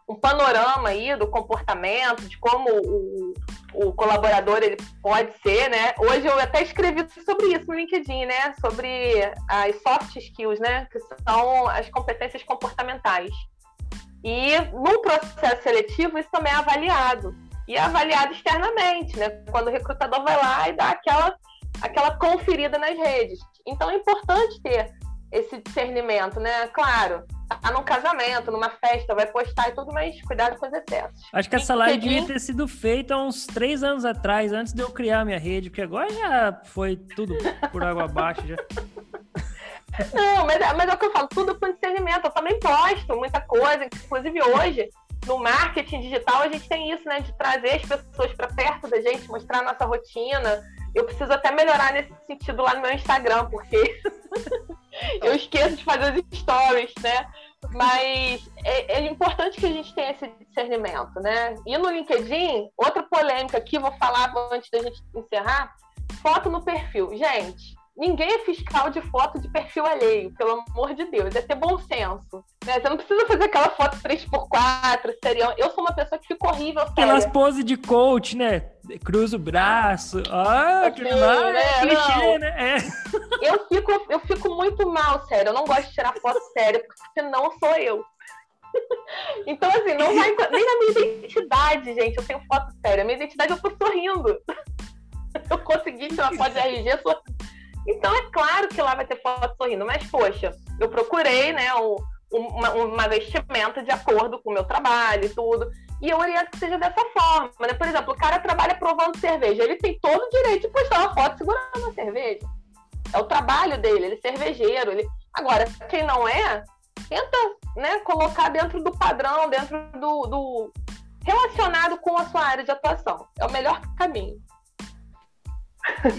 um panorama aí do comportamento, de como o, o colaborador ele pode ser, né? Hoje eu até escrevi sobre isso no LinkedIn, né? Sobre as soft skills, né? Que são as competências comportamentais. E no processo seletivo isso também é avaliado. E é avaliado externamente, né? Quando o recrutador vai lá e dá aquela, aquela conferida nas redes. Então é importante ter esse discernimento, né? Claro, tá num casamento, numa festa, vai postar e tudo, mas cuidado com os excessos. Acho que essa live devia ter sido feita há uns três anos atrás, antes de eu criar minha rede, porque agora já foi tudo por água abaixo já. Não, mas, é, mas é o que eu falo, tudo com discernimento. Eu também posto muita coisa, inclusive hoje, no marketing digital, a gente tem isso, né? De trazer as pessoas para perto da gente, mostrar a nossa rotina. Eu preciso até melhorar nesse sentido lá no meu Instagram, porque eu esqueço de fazer os stories, né? Mas é, é, importante que a gente tenha esse discernimento, né? E no LinkedIn, outra polêmica aqui, vou falar antes da gente encerrar: foto no perfil. Gente, ninguém é fiscal de foto de perfil alheio, pelo amor de Deus, é ter bom senso. Né? Você não precisa fazer aquela foto 3x4, serião. Eu sou uma pessoa que fica horrível. Aquelas poses de coach, né? Cruza o braço. Ah, que mal, né? clichê, né? É. Eu, fico, eu fico muito mal, sério. Eu não gosto de tirar foto séria, porque não sou eu. Então, assim, não vai. Nem na minha identidade, gente, eu tenho foto séria. A minha identidade eu tô sorrindo. Eu consegui tirar foto de RG sorrindo então é claro que lá vai ter foto sorrindo, mas poxa, eu procurei, né, um, uma, uma vestimenta de acordo com o meu trabalho e tudo. E eu oriento que seja dessa forma, né? Por exemplo, o cara trabalha provando cerveja, ele tem todo o direito de postar uma foto segurando uma cerveja. É o trabalho dele, ele é cervejeiro. Ele... Agora, quem não é, Tenta né, colocar dentro do padrão, dentro do, do relacionado com a sua área de atuação. É o melhor caminho.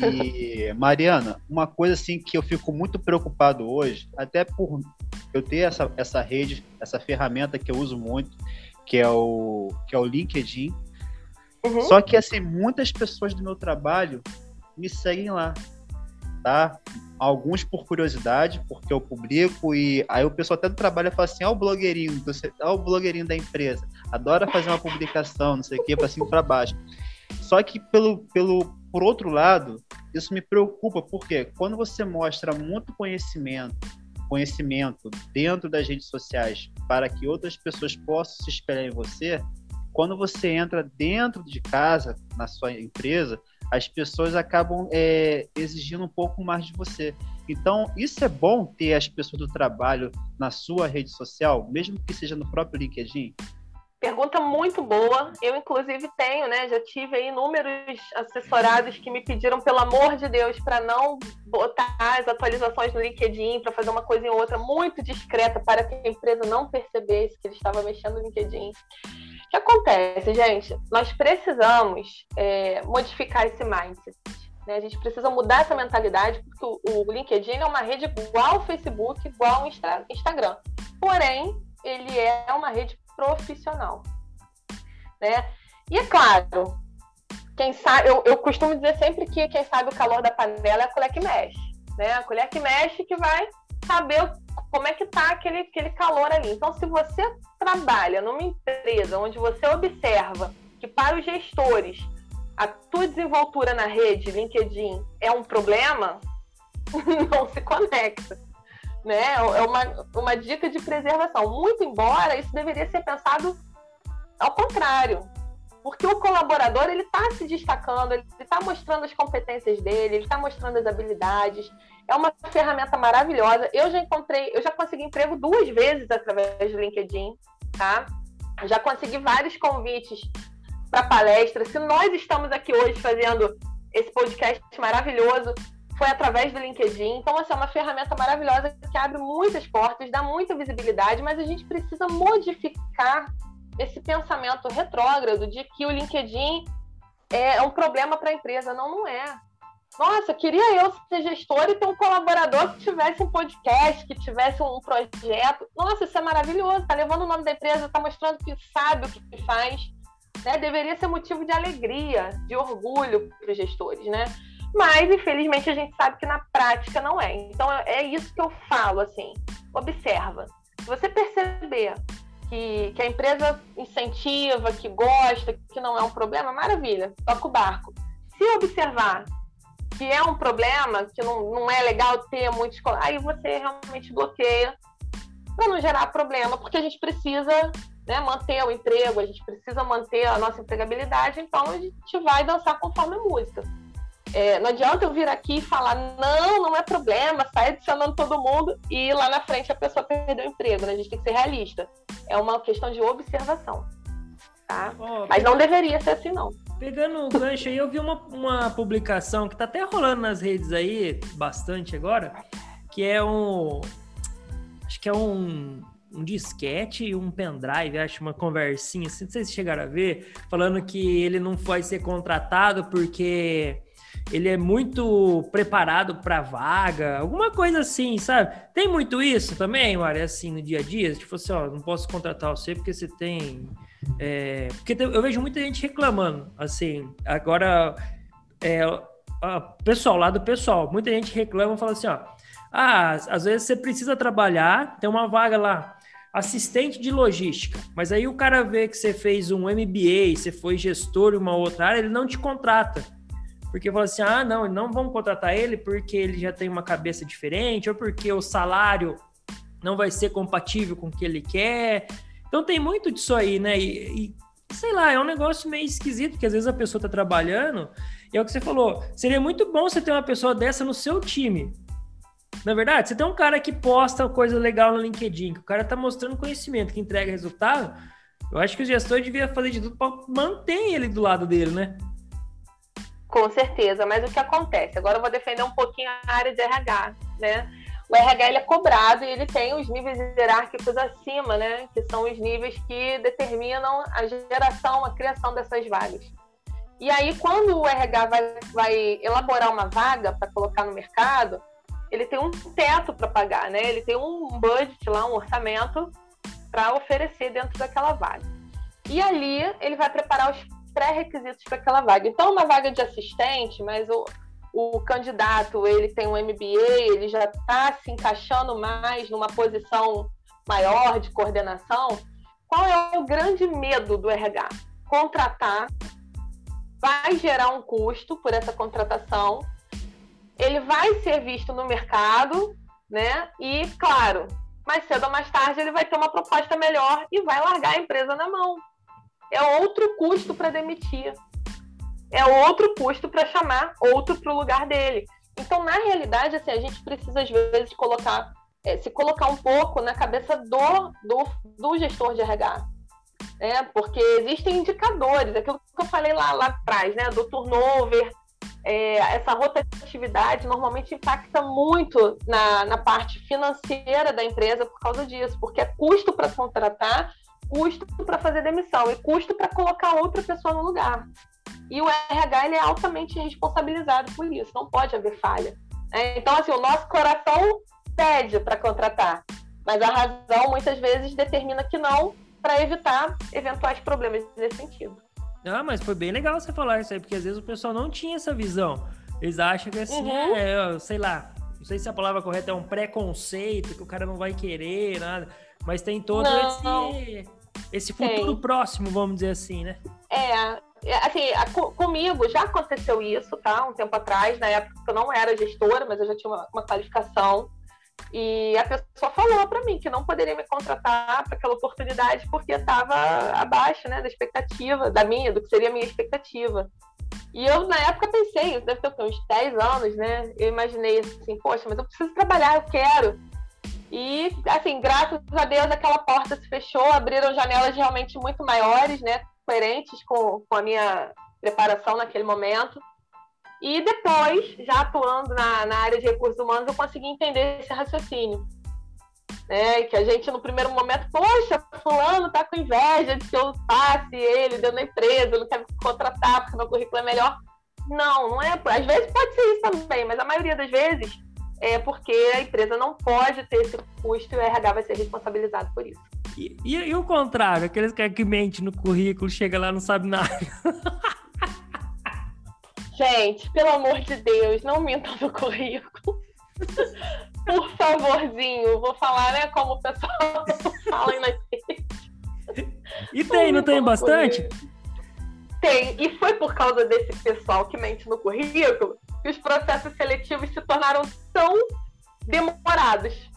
E, Mariana, uma coisa assim que eu fico muito preocupado hoje, até por eu ter essa, essa rede, essa ferramenta que eu uso muito, que é o, que é o LinkedIn. Uhum. Só que, assim, muitas pessoas do meu trabalho me seguem lá, tá? Alguns por curiosidade, porque eu publico e aí o pessoal até do trabalho fala assim, ó o blogueirinho, ó o blogueirinho da empresa, adora fazer uma publicação, não sei o que, para cima para baixo. Só que pelo, pelo por outro lado, isso me preocupa, porque quando você mostra muito conhecimento, conhecimento dentro das redes sociais para que outras pessoas possam se espelhar em você, quando você entra dentro de casa, na sua empresa, as pessoas acabam é, exigindo um pouco mais de você. Então, isso é bom ter as pessoas do trabalho na sua rede social, mesmo que seja no próprio LinkedIn? Pergunta muito boa. Eu, inclusive, tenho, né? Já tive inúmeros assessorados que me pediram, pelo amor de Deus, para não botar as atualizações no LinkedIn, para fazer uma coisa em outra muito discreta, para que a empresa não percebesse que ele estava mexendo no LinkedIn. O que acontece, gente? Nós precisamos é, modificar esse mindset. Né? A gente precisa mudar essa mentalidade, porque o, o LinkedIn é uma rede igual ao Facebook, igual ao Instagram. Porém, ele é uma rede profissional. Né? E é claro, quem sabe, eu, eu costumo dizer sempre que quem sabe o calor da panela é a colher que mexe. Né? A colher que mexe que vai saber como é que tá aquele, aquele calor ali. Então, se você trabalha numa empresa onde você observa que para os gestores a tua desenvoltura na rede, LinkedIn, é um problema, não se conecta né? É uma, uma dica de preservação. Muito embora isso deveria ser pensado ao contrário. Porque o colaborador ele está se destacando, ele está mostrando as competências dele, ele está mostrando as habilidades. É uma ferramenta maravilhosa. Eu já encontrei, eu já consegui emprego duas vezes através do LinkedIn, tá? Já consegui vários convites para palestra. Se nós estamos aqui hoje fazendo esse podcast maravilhoso, foi através do LinkedIn. Então, assim, é uma ferramenta maravilhosa que abre muitas portas, dá muita visibilidade, mas a gente precisa modificar esse pensamento retrógrado de que o LinkedIn é um problema para a empresa. Não, não é. Nossa, queria eu ser gestor e ter um colaborador que tivesse um podcast, que tivesse um projeto. Nossa, isso é maravilhoso. Está levando o nome da empresa, está mostrando que sabe o que faz. Né? Deveria ser motivo de alegria, de orgulho para os gestores, né? Mas, infelizmente, a gente sabe que na prática não é. Então, é isso que eu falo, assim. Observa. Se você perceber que, que a empresa incentiva, que gosta, que não é um problema, maravilha, toca o barco. Se observar que é um problema, que não, não é legal ter muitos... Aí você realmente bloqueia para não gerar problema, porque a gente precisa né, manter o emprego, a gente precisa manter a nossa empregabilidade, então a gente vai dançar conforme a música. É, não adianta eu vir aqui e falar, não, não é problema, sai adicionando todo mundo e lá na frente a pessoa perdeu o emprego, né? A gente tem que ser realista. É uma questão de observação. Tá? Oh, Mas não deveria ser assim, não. Pegando o gancho aí, eu vi uma, uma publicação que tá até rolando nas redes aí, bastante agora, que é um. Acho que é um, um disquete e um pendrive, acho uma conversinha, assim, não sei se chegaram a ver, falando que ele não foi ser contratado porque ele é muito preparado para vaga, alguma coisa assim, sabe? Tem muito isso também, Mário, assim, no dia a dia? Tipo assim, ó, não posso contratar você porque você tem. É... Porque eu vejo muita gente reclamando, assim, agora. É, pessoal, lá do pessoal, muita gente reclama e fala assim, ó. Ah, às vezes você precisa trabalhar, tem uma vaga lá, assistente de logística, mas aí o cara vê que você fez um MBA, você foi gestor em uma outra área, ele não te contrata porque fala assim: ah, não, não vamos contratar ele porque ele já tem uma cabeça diferente, ou porque o salário não vai ser compatível com o que ele quer. Então tem muito disso aí, né? E, e sei lá, é um negócio meio esquisito, porque às vezes a pessoa tá trabalhando, e é o que você falou, seria muito bom você ter uma pessoa dessa no seu time. Na é verdade, você tem um cara que posta coisa legal no LinkedIn, que o cara tá mostrando conhecimento, que entrega resultado. Eu acho que o gestor devia fazer de tudo para manter ele do lado dele, né? Com certeza, mas o que acontece? Agora eu vou defender um pouquinho a área de RH, né? o RH ele é cobrado e ele tem os níveis hierárquicos acima, né? Que são os níveis que determinam a geração, a criação dessas vagas. E aí, quando o RH vai, vai elaborar uma vaga para colocar no mercado, ele tem um teto para pagar, né? Ele tem um budget lá, um orçamento para oferecer dentro daquela vaga. E ali ele vai preparar os pré-requisitos para aquela vaga. Então, uma vaga de assistente, mas o, o candidato ele tem um MBA, ele já está se encaixando mais numa posição maior de coordenação, qual é o grande medo do RH? Contratar, vai gerar um custo por essa contratação, ele vai ser visto no mercado, né? E, claro, mais cedo ou mais tarde ele vai ter uma proposta melhor e vai largar a empresa na mão. É outro custo para demitir é outro custo para chamar outro para o lugar dele. Então, na realidade, assim, a gente precisa, às vezes, colocar, é, se colocar um pouco na cabeça do, do, do gestor de RH. Né? Porque existem indicadores, aquilo que eu falei lá, lá atrás, né? do turnover, é, essa rotatividade normalmente impacta muito na, na parte financeira da empresa por causa disso, porque é custo para contratar, custo para fazer demissão e custo para colocar outra pessoa no lugar. E o RH ele é altamente responsabilizado por isso, não pode haver falha. É, então, assim, o nosso coração pede para contratar, mas a razão muitas vezes determina que não, para evitar eventuais problemas nesse sentido. Ah, mas foi bem legal você falar isso aí, porque às vezes o pessoal não tinha essa visão. Eles acham que assim, uhum. é, sei lá, não sei se a palavra correta é um preconceito, que o cara não vai querer, nada. Mas tem todo não, esse, esse futuro tem. próximo, vamos dizer assim, né? É, é, assim, comigo já aconteceu isso, tá? Um tempo atrás, na época que eu não era gestora, mas eu já tinha uma, uma qualificação. E a pessoa falou para mim que não poderia me contratar para aquela oportunidade porque estava abaixo, né, da expectativa, da minha, do que seria a minha expectativa. E eu, na época, pensei, deve ter uns 10 anos, né? Eu imaginei assim, poxa, mas eu preciso trabalhar, eu quero. E, assim, graças a Deus, aquela porta se fechou, abriram janelas realmente muito maiores, né? coerentes com, com a minha preparação naquele momento. E depois, já atuando na, na área de recursos humanos, eu consegui entender esse raciocínio. Né? Que a gente, no primeiro momento, poxa, fulano tá com inveja de que eu passe ele dentro da empresa, não quer me contratar porque meu currículo é melhor. Não, não é. Às vezes pode ser isso também, mas a maioria das vezes é porque a empresa não pode ter esse custo e o RH vai ser responsabilizado por isso. E, e, e o contrário, aqueles que, que mente no currículo, chega lá não sabe nada. Gente, pelo amor de Deus, não mintam no currículo. Por favorzinho, vou falar, né, como o pessoal fala aí nas E tem, não tem bastante? Tem, e foi por causa desse pessoal que mente no currículo que os processos seletivos se tornaram tão demorados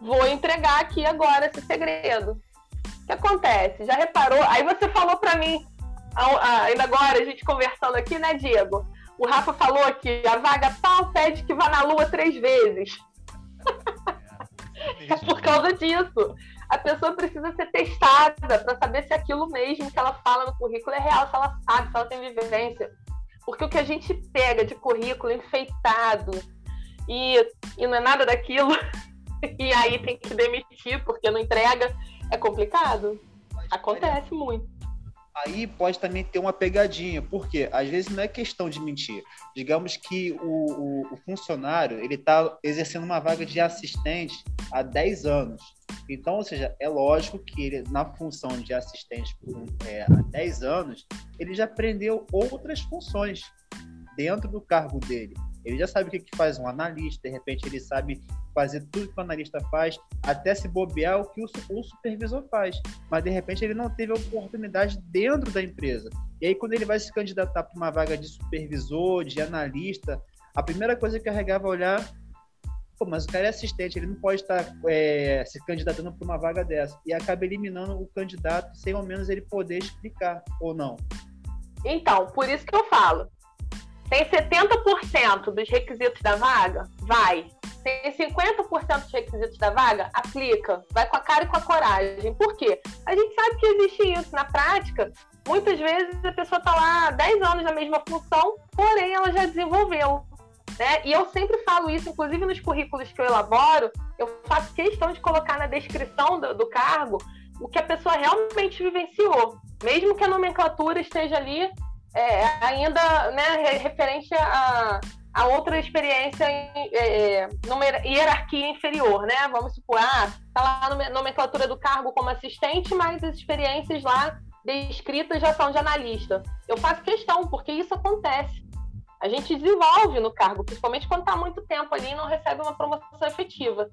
vou entregar aqui agora esse segredo. O que acontece? Já reparou? Aí você falou para mim, ainda agora, a gente conversando aqui, né, Diego? O Rafa falou que a vaga tal pede que vá na lua três vezes. É, é por causa disso. A pessoa precisa ser testada para saber se aquilo mesmo que ela fala no currículo é real, se ela sabe, se ela tem vivência. Porque o que a gente pega de currículo enfeitado e, e não é nada daquilo, e aí tem que demitir porque não entrega, é complicado. Acontece muito. Aí pode também ter uma pegadinha, porque às vezes não é questão de mentir. Digamos que o, o, o funcionário ele está exercendo uma vaga de assistente há 10 anos. Então, ou seja, é lógico que ele, na função de assistente é, há 10 anos, ele já aprendeu outras funções dentro do cargo dele. Ele já sabe o que, que faz um analista, de repente ele sabe fazer tudo que o analista faz, até se bobear o que o, o supervisor faz. Mas de repente ele não teve oportunidade dentro da empresa. E aí, quando ele vai se candidatar para uma vaga de supervisor, de analista, a primeira coisa que RH vai olhar Pô, mas o cara é assistente, ele não pode estar é, se candidatando para uma vaga dessa. E acaba eliminando o candidato sem ao menos ele poder explicar, ou não? Então, por isso que eu falo. Tem 70% dos requisitos da vaga? Vai. Tem 50% dos requisitos da vaga? Aplica. Vai com a cara e com a coragem. Por quê? A gente sabe que existe isso. Na prática, muitas vezes a pessoa está lá há 10 anos na mesma função, porém ela já desenvolveu. Né? E eu sempre falo isso, inclusive nos currículos que eu elaboro, eu faço questão de colocar na descrição do, do cargo o que a pessoa realmente vivenciou, mesmo que a nomenclatura esteja ali é, ainda né, referente a, a outra experiência em é, numa hierarquia inferior, né? Vamos supor, ah, tá lá na nomenclatura do cargo como assistente, mas as experiências lá descritas já são de analista. Eu faço questão, porque isso acontece. A gente desenvolve no cargo, principalmente quando está muito tempo ali e não recebe uma promoção efetiva.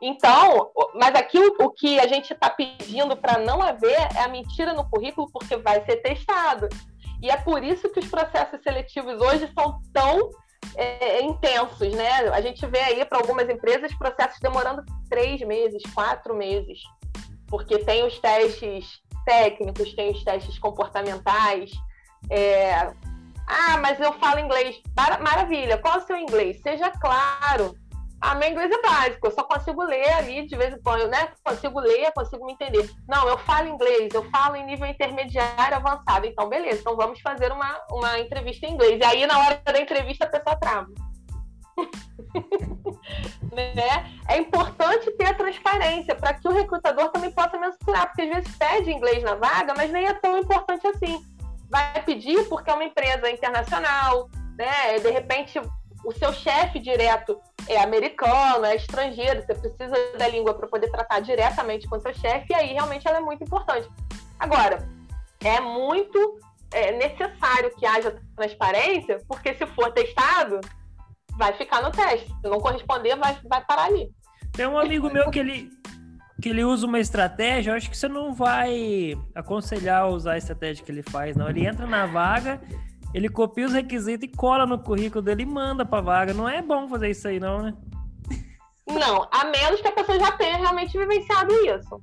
Então, mas aqui o, o que a gente está pedindo para não haver é a mentira no currículo, porque vai ser testado. E é por isso que os processos seletivos hoje são tão é, intensos, né? A gente vê aí para algumas empresas processos demorando três meses, quatro meses, porque tem os testes técnicos, tem os testes comportamentais. É... Ah, mas eu falo inglês. Maravilha, qual é o seu inglês? Seja claro. Ah, meu inglês é básico, eu só consigo ler ali de vez em quando, né? Consigo ler, consigo me entender. Não, eu falo inglês, eu falo em nível intermediário avançado. Então, beleza, então vamos fazer uma, uma entrevista em inglês. E aí, na hora da entrevista, a pessoa trava. né? É importante ter a transparência para que o recrutador também possa mensurar, porque às vezes pede inglês na vaga, mas nem é tão importante assim. Vai pedir porque é uma empresa internacional, né? De repente o seu chefe direto é americano, é estrangeiro, você precisa da língua para poder tratar diretamente com seu chefe, e aí realmente ela é muito importante. Agora, é muito é, necessário que haja transparência, porque se for testado, vai ficar no teste. Se não corresponder, vai, vai parar ali. Tem um amigo meu que ele, que ele usa uma estratégia, eu acho que você não vai aconselhar usar a estratégia que ele faz, não. Ele entra na vaga ele copia os requisitos e cola no currículo dele e manda pra vaga. Não é bom fazer isso aí, não, né? Não, a menos que a pessoa já tenha realmente vivenciado isso.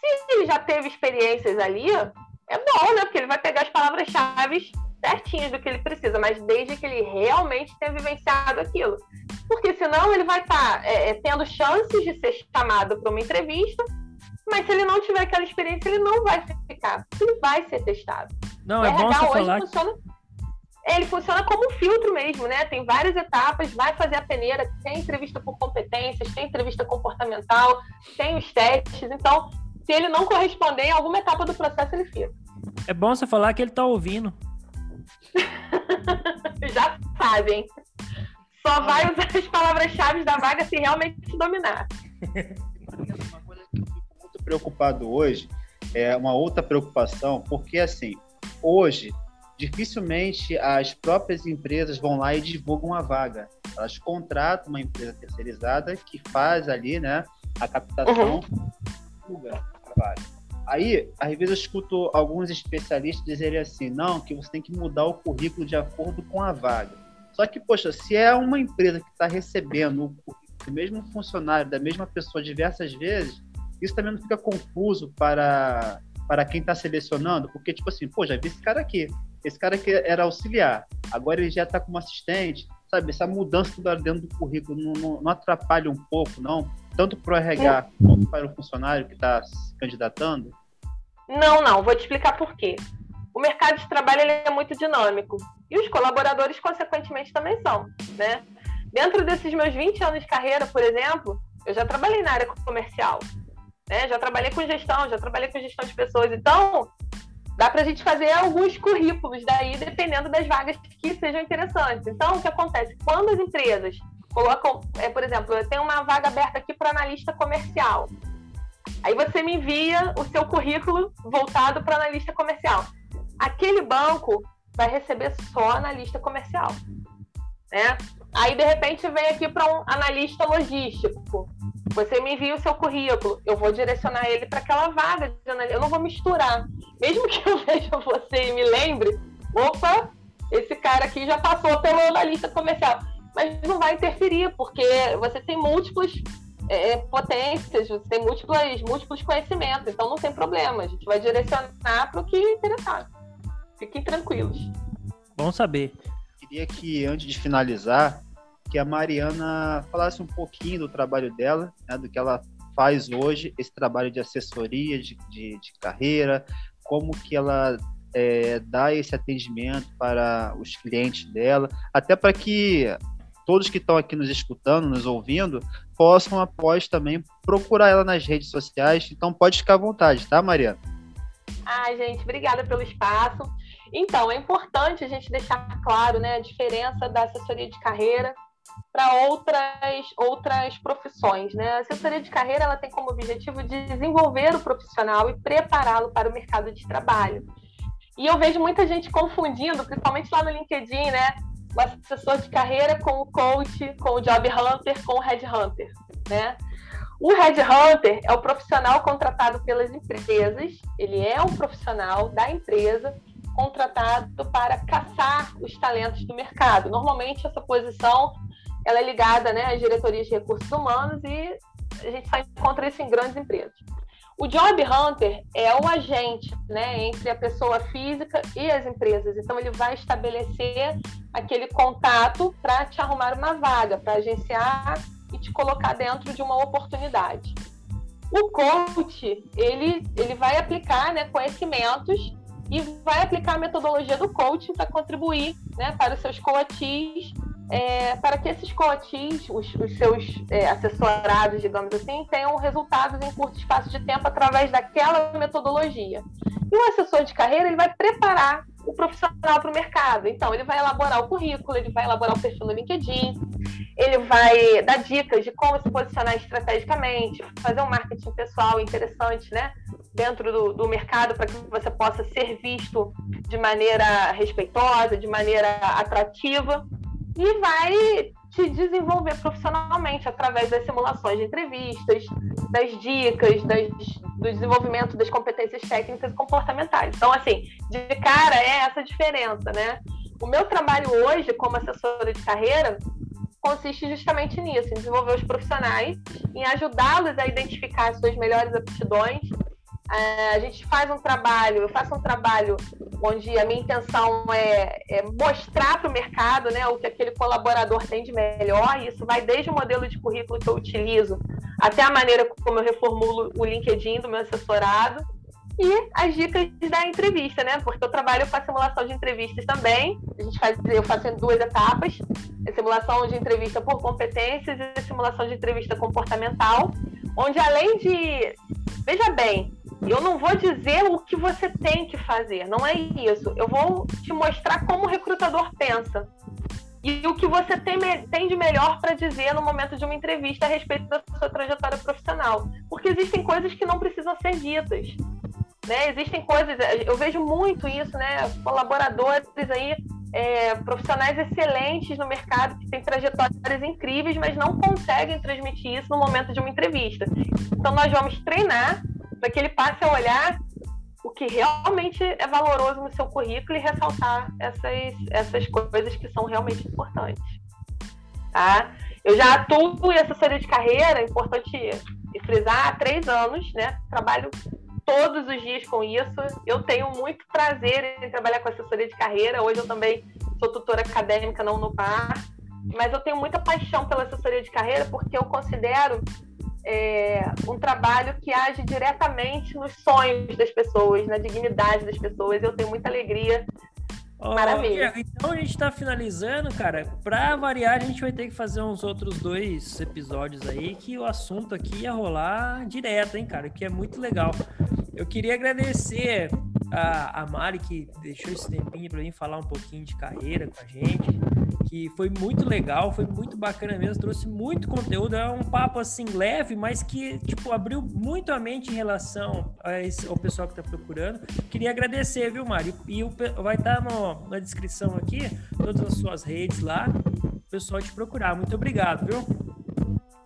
Se ele já teve experiências ali, é bom, né? Porque ele vai pegar as palavras-chave certinhas do que ele precisa, mas desde que ele realmente tenha vivenciado aquilo. Porque senão ele vai estar tá, é, é, tendo chances de ser chamado para uma entrevista, mas se ele não tiver aquela experiência, ele não vai ficar. Ele vai ser testado. Não, o é RH bom você falar. Funciona ele funciona como um filtro mesmo, né? Tem várias etapas, vai fazer a peneira, tem entrevista por competências, tem entrevista comportamental, tem os testes. Então, se ele não corresponder em alguma etapa do processo, ele fica. É bom você falar que ele está ouvindo. Já sabem. Só vai usar as palavras-chave da vaga se realmente se dominar. Uma coisa que eu fico muito preocupado hoje é uma outra preocupação, porque assim, hoje dificilmente as próprias empresas vão lá e divulgam a vaga. Elas contratam uma empresa terceirizada que faz ali, né, a captação uhum. da vaga. Aí, às vezes eu escuto alguns especialistas dizerem assim, não, que você tem que mudar o currículo de acordo com a vaga. Só que, poxa, se é uma empresa que está recebendo o mesmo funcionário da mesma pessoa diversas vezes, isso também não fica confuso para, para quem está selecionando, porque, tipo assim, pô, já vi esse cara aqui, esse cara que era auxiliar, agora ele já está como assistente, sabe? Essa mudança toda dentro do currículo não, não, não atrapalha um pouco, não? Tanto para o RH quanto para o funcionário que está se candidatando? Não, não. Vou te explicar por quê. O mercado de trabalho ele é muito dinâmico e os colaboradores, consequentemente, também são, né? Dentro desses meus 20 anos de carreira, por exemplo, eu já trabalhei na área comercial, né? Já trabalhei com gestão, já trabalhei com gestão de pessoas. Então, dá para a gente fazer alguns currículos daí, dependendo das vagas que sejam interessantes. Então, o que acontece? Quando as empresas colocam, é, por exemplo, eu tenho uma vaga aberta aqui para analista comercial. Aí você me envia o seu currículo voltado para analista comercial. Aquele banco vai receber só analista comercial. Né? Aí, de repente, vem aqui para um analista logístico. Você me envia o seu currículo, eu vou direcionar ele para aquela vaga de analista. Eu não vou misturar. Mesmo que eu veja você e me lembre, opa, esse cara aqui já passou pelo analista comercial. Mas não vai interferir, porque você tem múltiplas é, potências, você tem múltiplas, múltiplos conhecimentos, então não tem problema. A gente vai direcionar para o que interessar. Fiquem tranquilos. Bom saber. Queria que, antes de finalizar, que a Mariana falasse um pouquinho do trabalho dela, né, do que ela faz hoje, esse trabalho de assessoria, de, de, de carreira, como que ela é, dá esse atendimento para os clientes dela, até para que todos que estão aqui nos escutando, nos ouvindo, possam após também procurar ela nas redes sociais. Então pode ficar à vontade, tá, Mariana? Ai, gente, obrigada pelo espaço. Então, é importante a gente deixar claro né, a diferença da assessoria de carreira para outras, outras profissões. Né? A assessoria de carreira ela tem como objetivo desenvolver o profissional e prepará-lo para o mercado de trabalho. E eu vejo muita gente confundindo, principalmente lá no LinkedIn, né? O assessor de carreira com o coach, com o job hunter, com o headhunter, né? O headhunter é o profissional contratado pelas empresas, ele é um profissional da empresa contratado para caçar os talentos do mercado. Normalmente essa posição ela é ligada né, às diretorias de recursos humanos e a gente só encontra isso em grandes empresas. O Job Hunter é o agente né, entre a pessoa física e as empresas. Então, ele vai estabelecer aquele contato para te arrumar uma vaga, para agenciar e te colocar dentro de uma oportunidade. O coach, ele, ele vai aplicar né, conhecimentos e vai aplicar a metodologia do coaching para contribuir né, para os seus coatis, é, para que esses coatis, os, os seus é, assessorados, digamos assim, tenham resultados em curto espaço de tempo através daquela metodologia. E o assessor de carreira ele vai preparar o profissional para o mercado. Então, ele vai elaborar o currículo, ele vai elaborar o perfil no LinkedIn, ele vai dar dicas de como se posicionar estrategicamente, fazer um marketing pessoal interessante, né? Dentro do, do mercado para que você possa ser visto de maneira respeitosa, de maneira atrativa e vai te desenvolver profissionalmente através das simulações de entrevistas, das dicas, das, do desenvolvimento das competências técnicas e comportamentais. Então, assim, de cara é essa diferença, né? O meu trabalho hoje como assessora de carreira consiste justamente nisso, em desenvolver os profissionais, em ajudá-los a identificar as suas melhores aptidões. É, a gente faz um trabalho, eu faço um trabalho onde a minha intenção é, é mostrar para o mercado né, o que aquele colaborador tem de melhor, e isso vai desde o modelo de currículo que eu utilizo até a maneira como eu reformulo o LinkedIn do meu assessorado e as dicas da entrevista, né? Porque eu trabalho com a simulação de entrevistas também. A gente faz, eu faço em duas etapas: a simulação de entrevista por competências e a simulação de entrevista comportamental, onde além de, veja bem, eu não vou dizer o que você tem que fazer, não é isso. Eu vou te mostrar como o recrutador pensa e o que você tem, tem de melhor para dizer no momento de uma entrevista a respeito da sua trajetória profissional. Porque existem coisas que não precisam ser ditas. Né? Existem coisas, eu vejo muito isso, né? Colaboradores aí, é, profissionais excelentes no mercado que têm trajetórias incríveis, mas não conseguem transmitir isso no momento de uma entrevista. Então nós vamos treinar para que ele passe a olhar o que realmente é valoroso no seu currículo e ressaltar essas, essas coisas que são realmente importantes. Tá? Eu já atuo em assessoria de carreira, é importante frisar, há três anos, né? Trabalho todos os dias com isso. Eu tenho muito prazer em trabalhar com assessoria de carreira. Hoje eu também sou tutora acadêmica na Unopar, mas eu tenho muita paixão pela assessoria de carreira porque eu considero é, um trabalho que age diretamente nos sonhos das pessoas, na dignidade das pessoas. Eu tenho muita alegria Oh, Maravilha. Então a gente está finalizando, cara. Para variar, a gente vai ter que fazer uns outros dois episódios aí, que o assunto aqui ia rolar direto, hein, cara? Que é muito legal. Eu queria agradecer a, a Mari que deixou esse tempinho para mim falar um pouquinho de carreira com a gente, que foi muito legal, foi muito bacana mesmo, trouxe muito conteúdo, é um papo assim leve, mas que tipo abriu muito a mente em relação esse, ao pessoal que está procurando. Queria agradecer, viu, Mari? E o, vai estar tá na descrição aqui todas as suas redes lá, o pessoal te procurar. Muito obrigado, viu?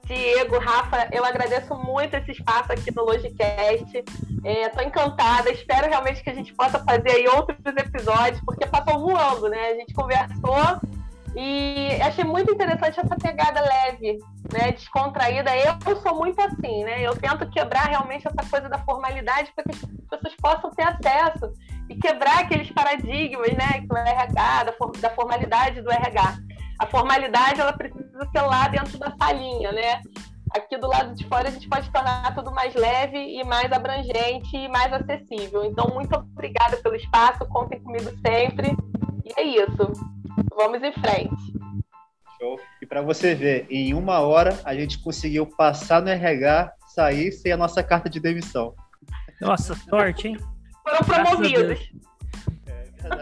Diego, Rafa, eu agradeço muito esse espaço aqui no Logicast. Estou é, encantada, espero realmente que a gente possa fazer aí outros episódios, porque passou voando, né? A gente conversou e achei muito interessante essa pegada leve, né? Descontraída. Eu sou muito assim, né? Eu tento quebrar realmente essa coisa da formalidade para que as pessoas possam ter acesso e quebrar aqueles paradigmas, né? Que o RH, da formalidade do RH a formalidade ela precisa ser lá dentro da salinha, né? Aqui do lado de fora a gente pode tornar tudo mais leve e mais abrangente e mais acessível. Então, muito obrigada pelo espaço, contem comigo sempre. E é isso. Vamos em frente. Show. E para você ver, em uma hora a gente conseguiu passar no RH, sair sem a nossa carta de demissão. Nossa, sorte, hein? Foram promovidos.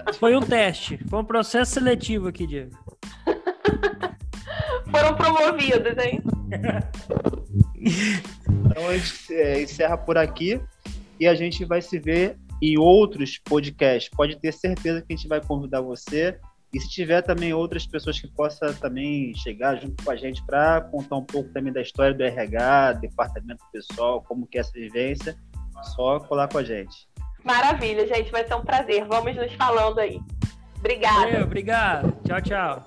É foi um teste, foi um processo seletivo aqui, Diego. Foram promovidos, hein? então a gente é, encerra por aqui e a gente vai se ver em outros podcasts. Pode ter certeza que a gente vai convidar você. E se tiver também outras pessoas que possam também chegar junto com a gente para contar um pouco também da história do RH, departamento pessoal, como que é essa vivência, só colar com a gente. Maravilha, gente, vai ser um prazer. Vamos nos falando aí. Obrigada. Valeu, obrigado. Tchau, tchau.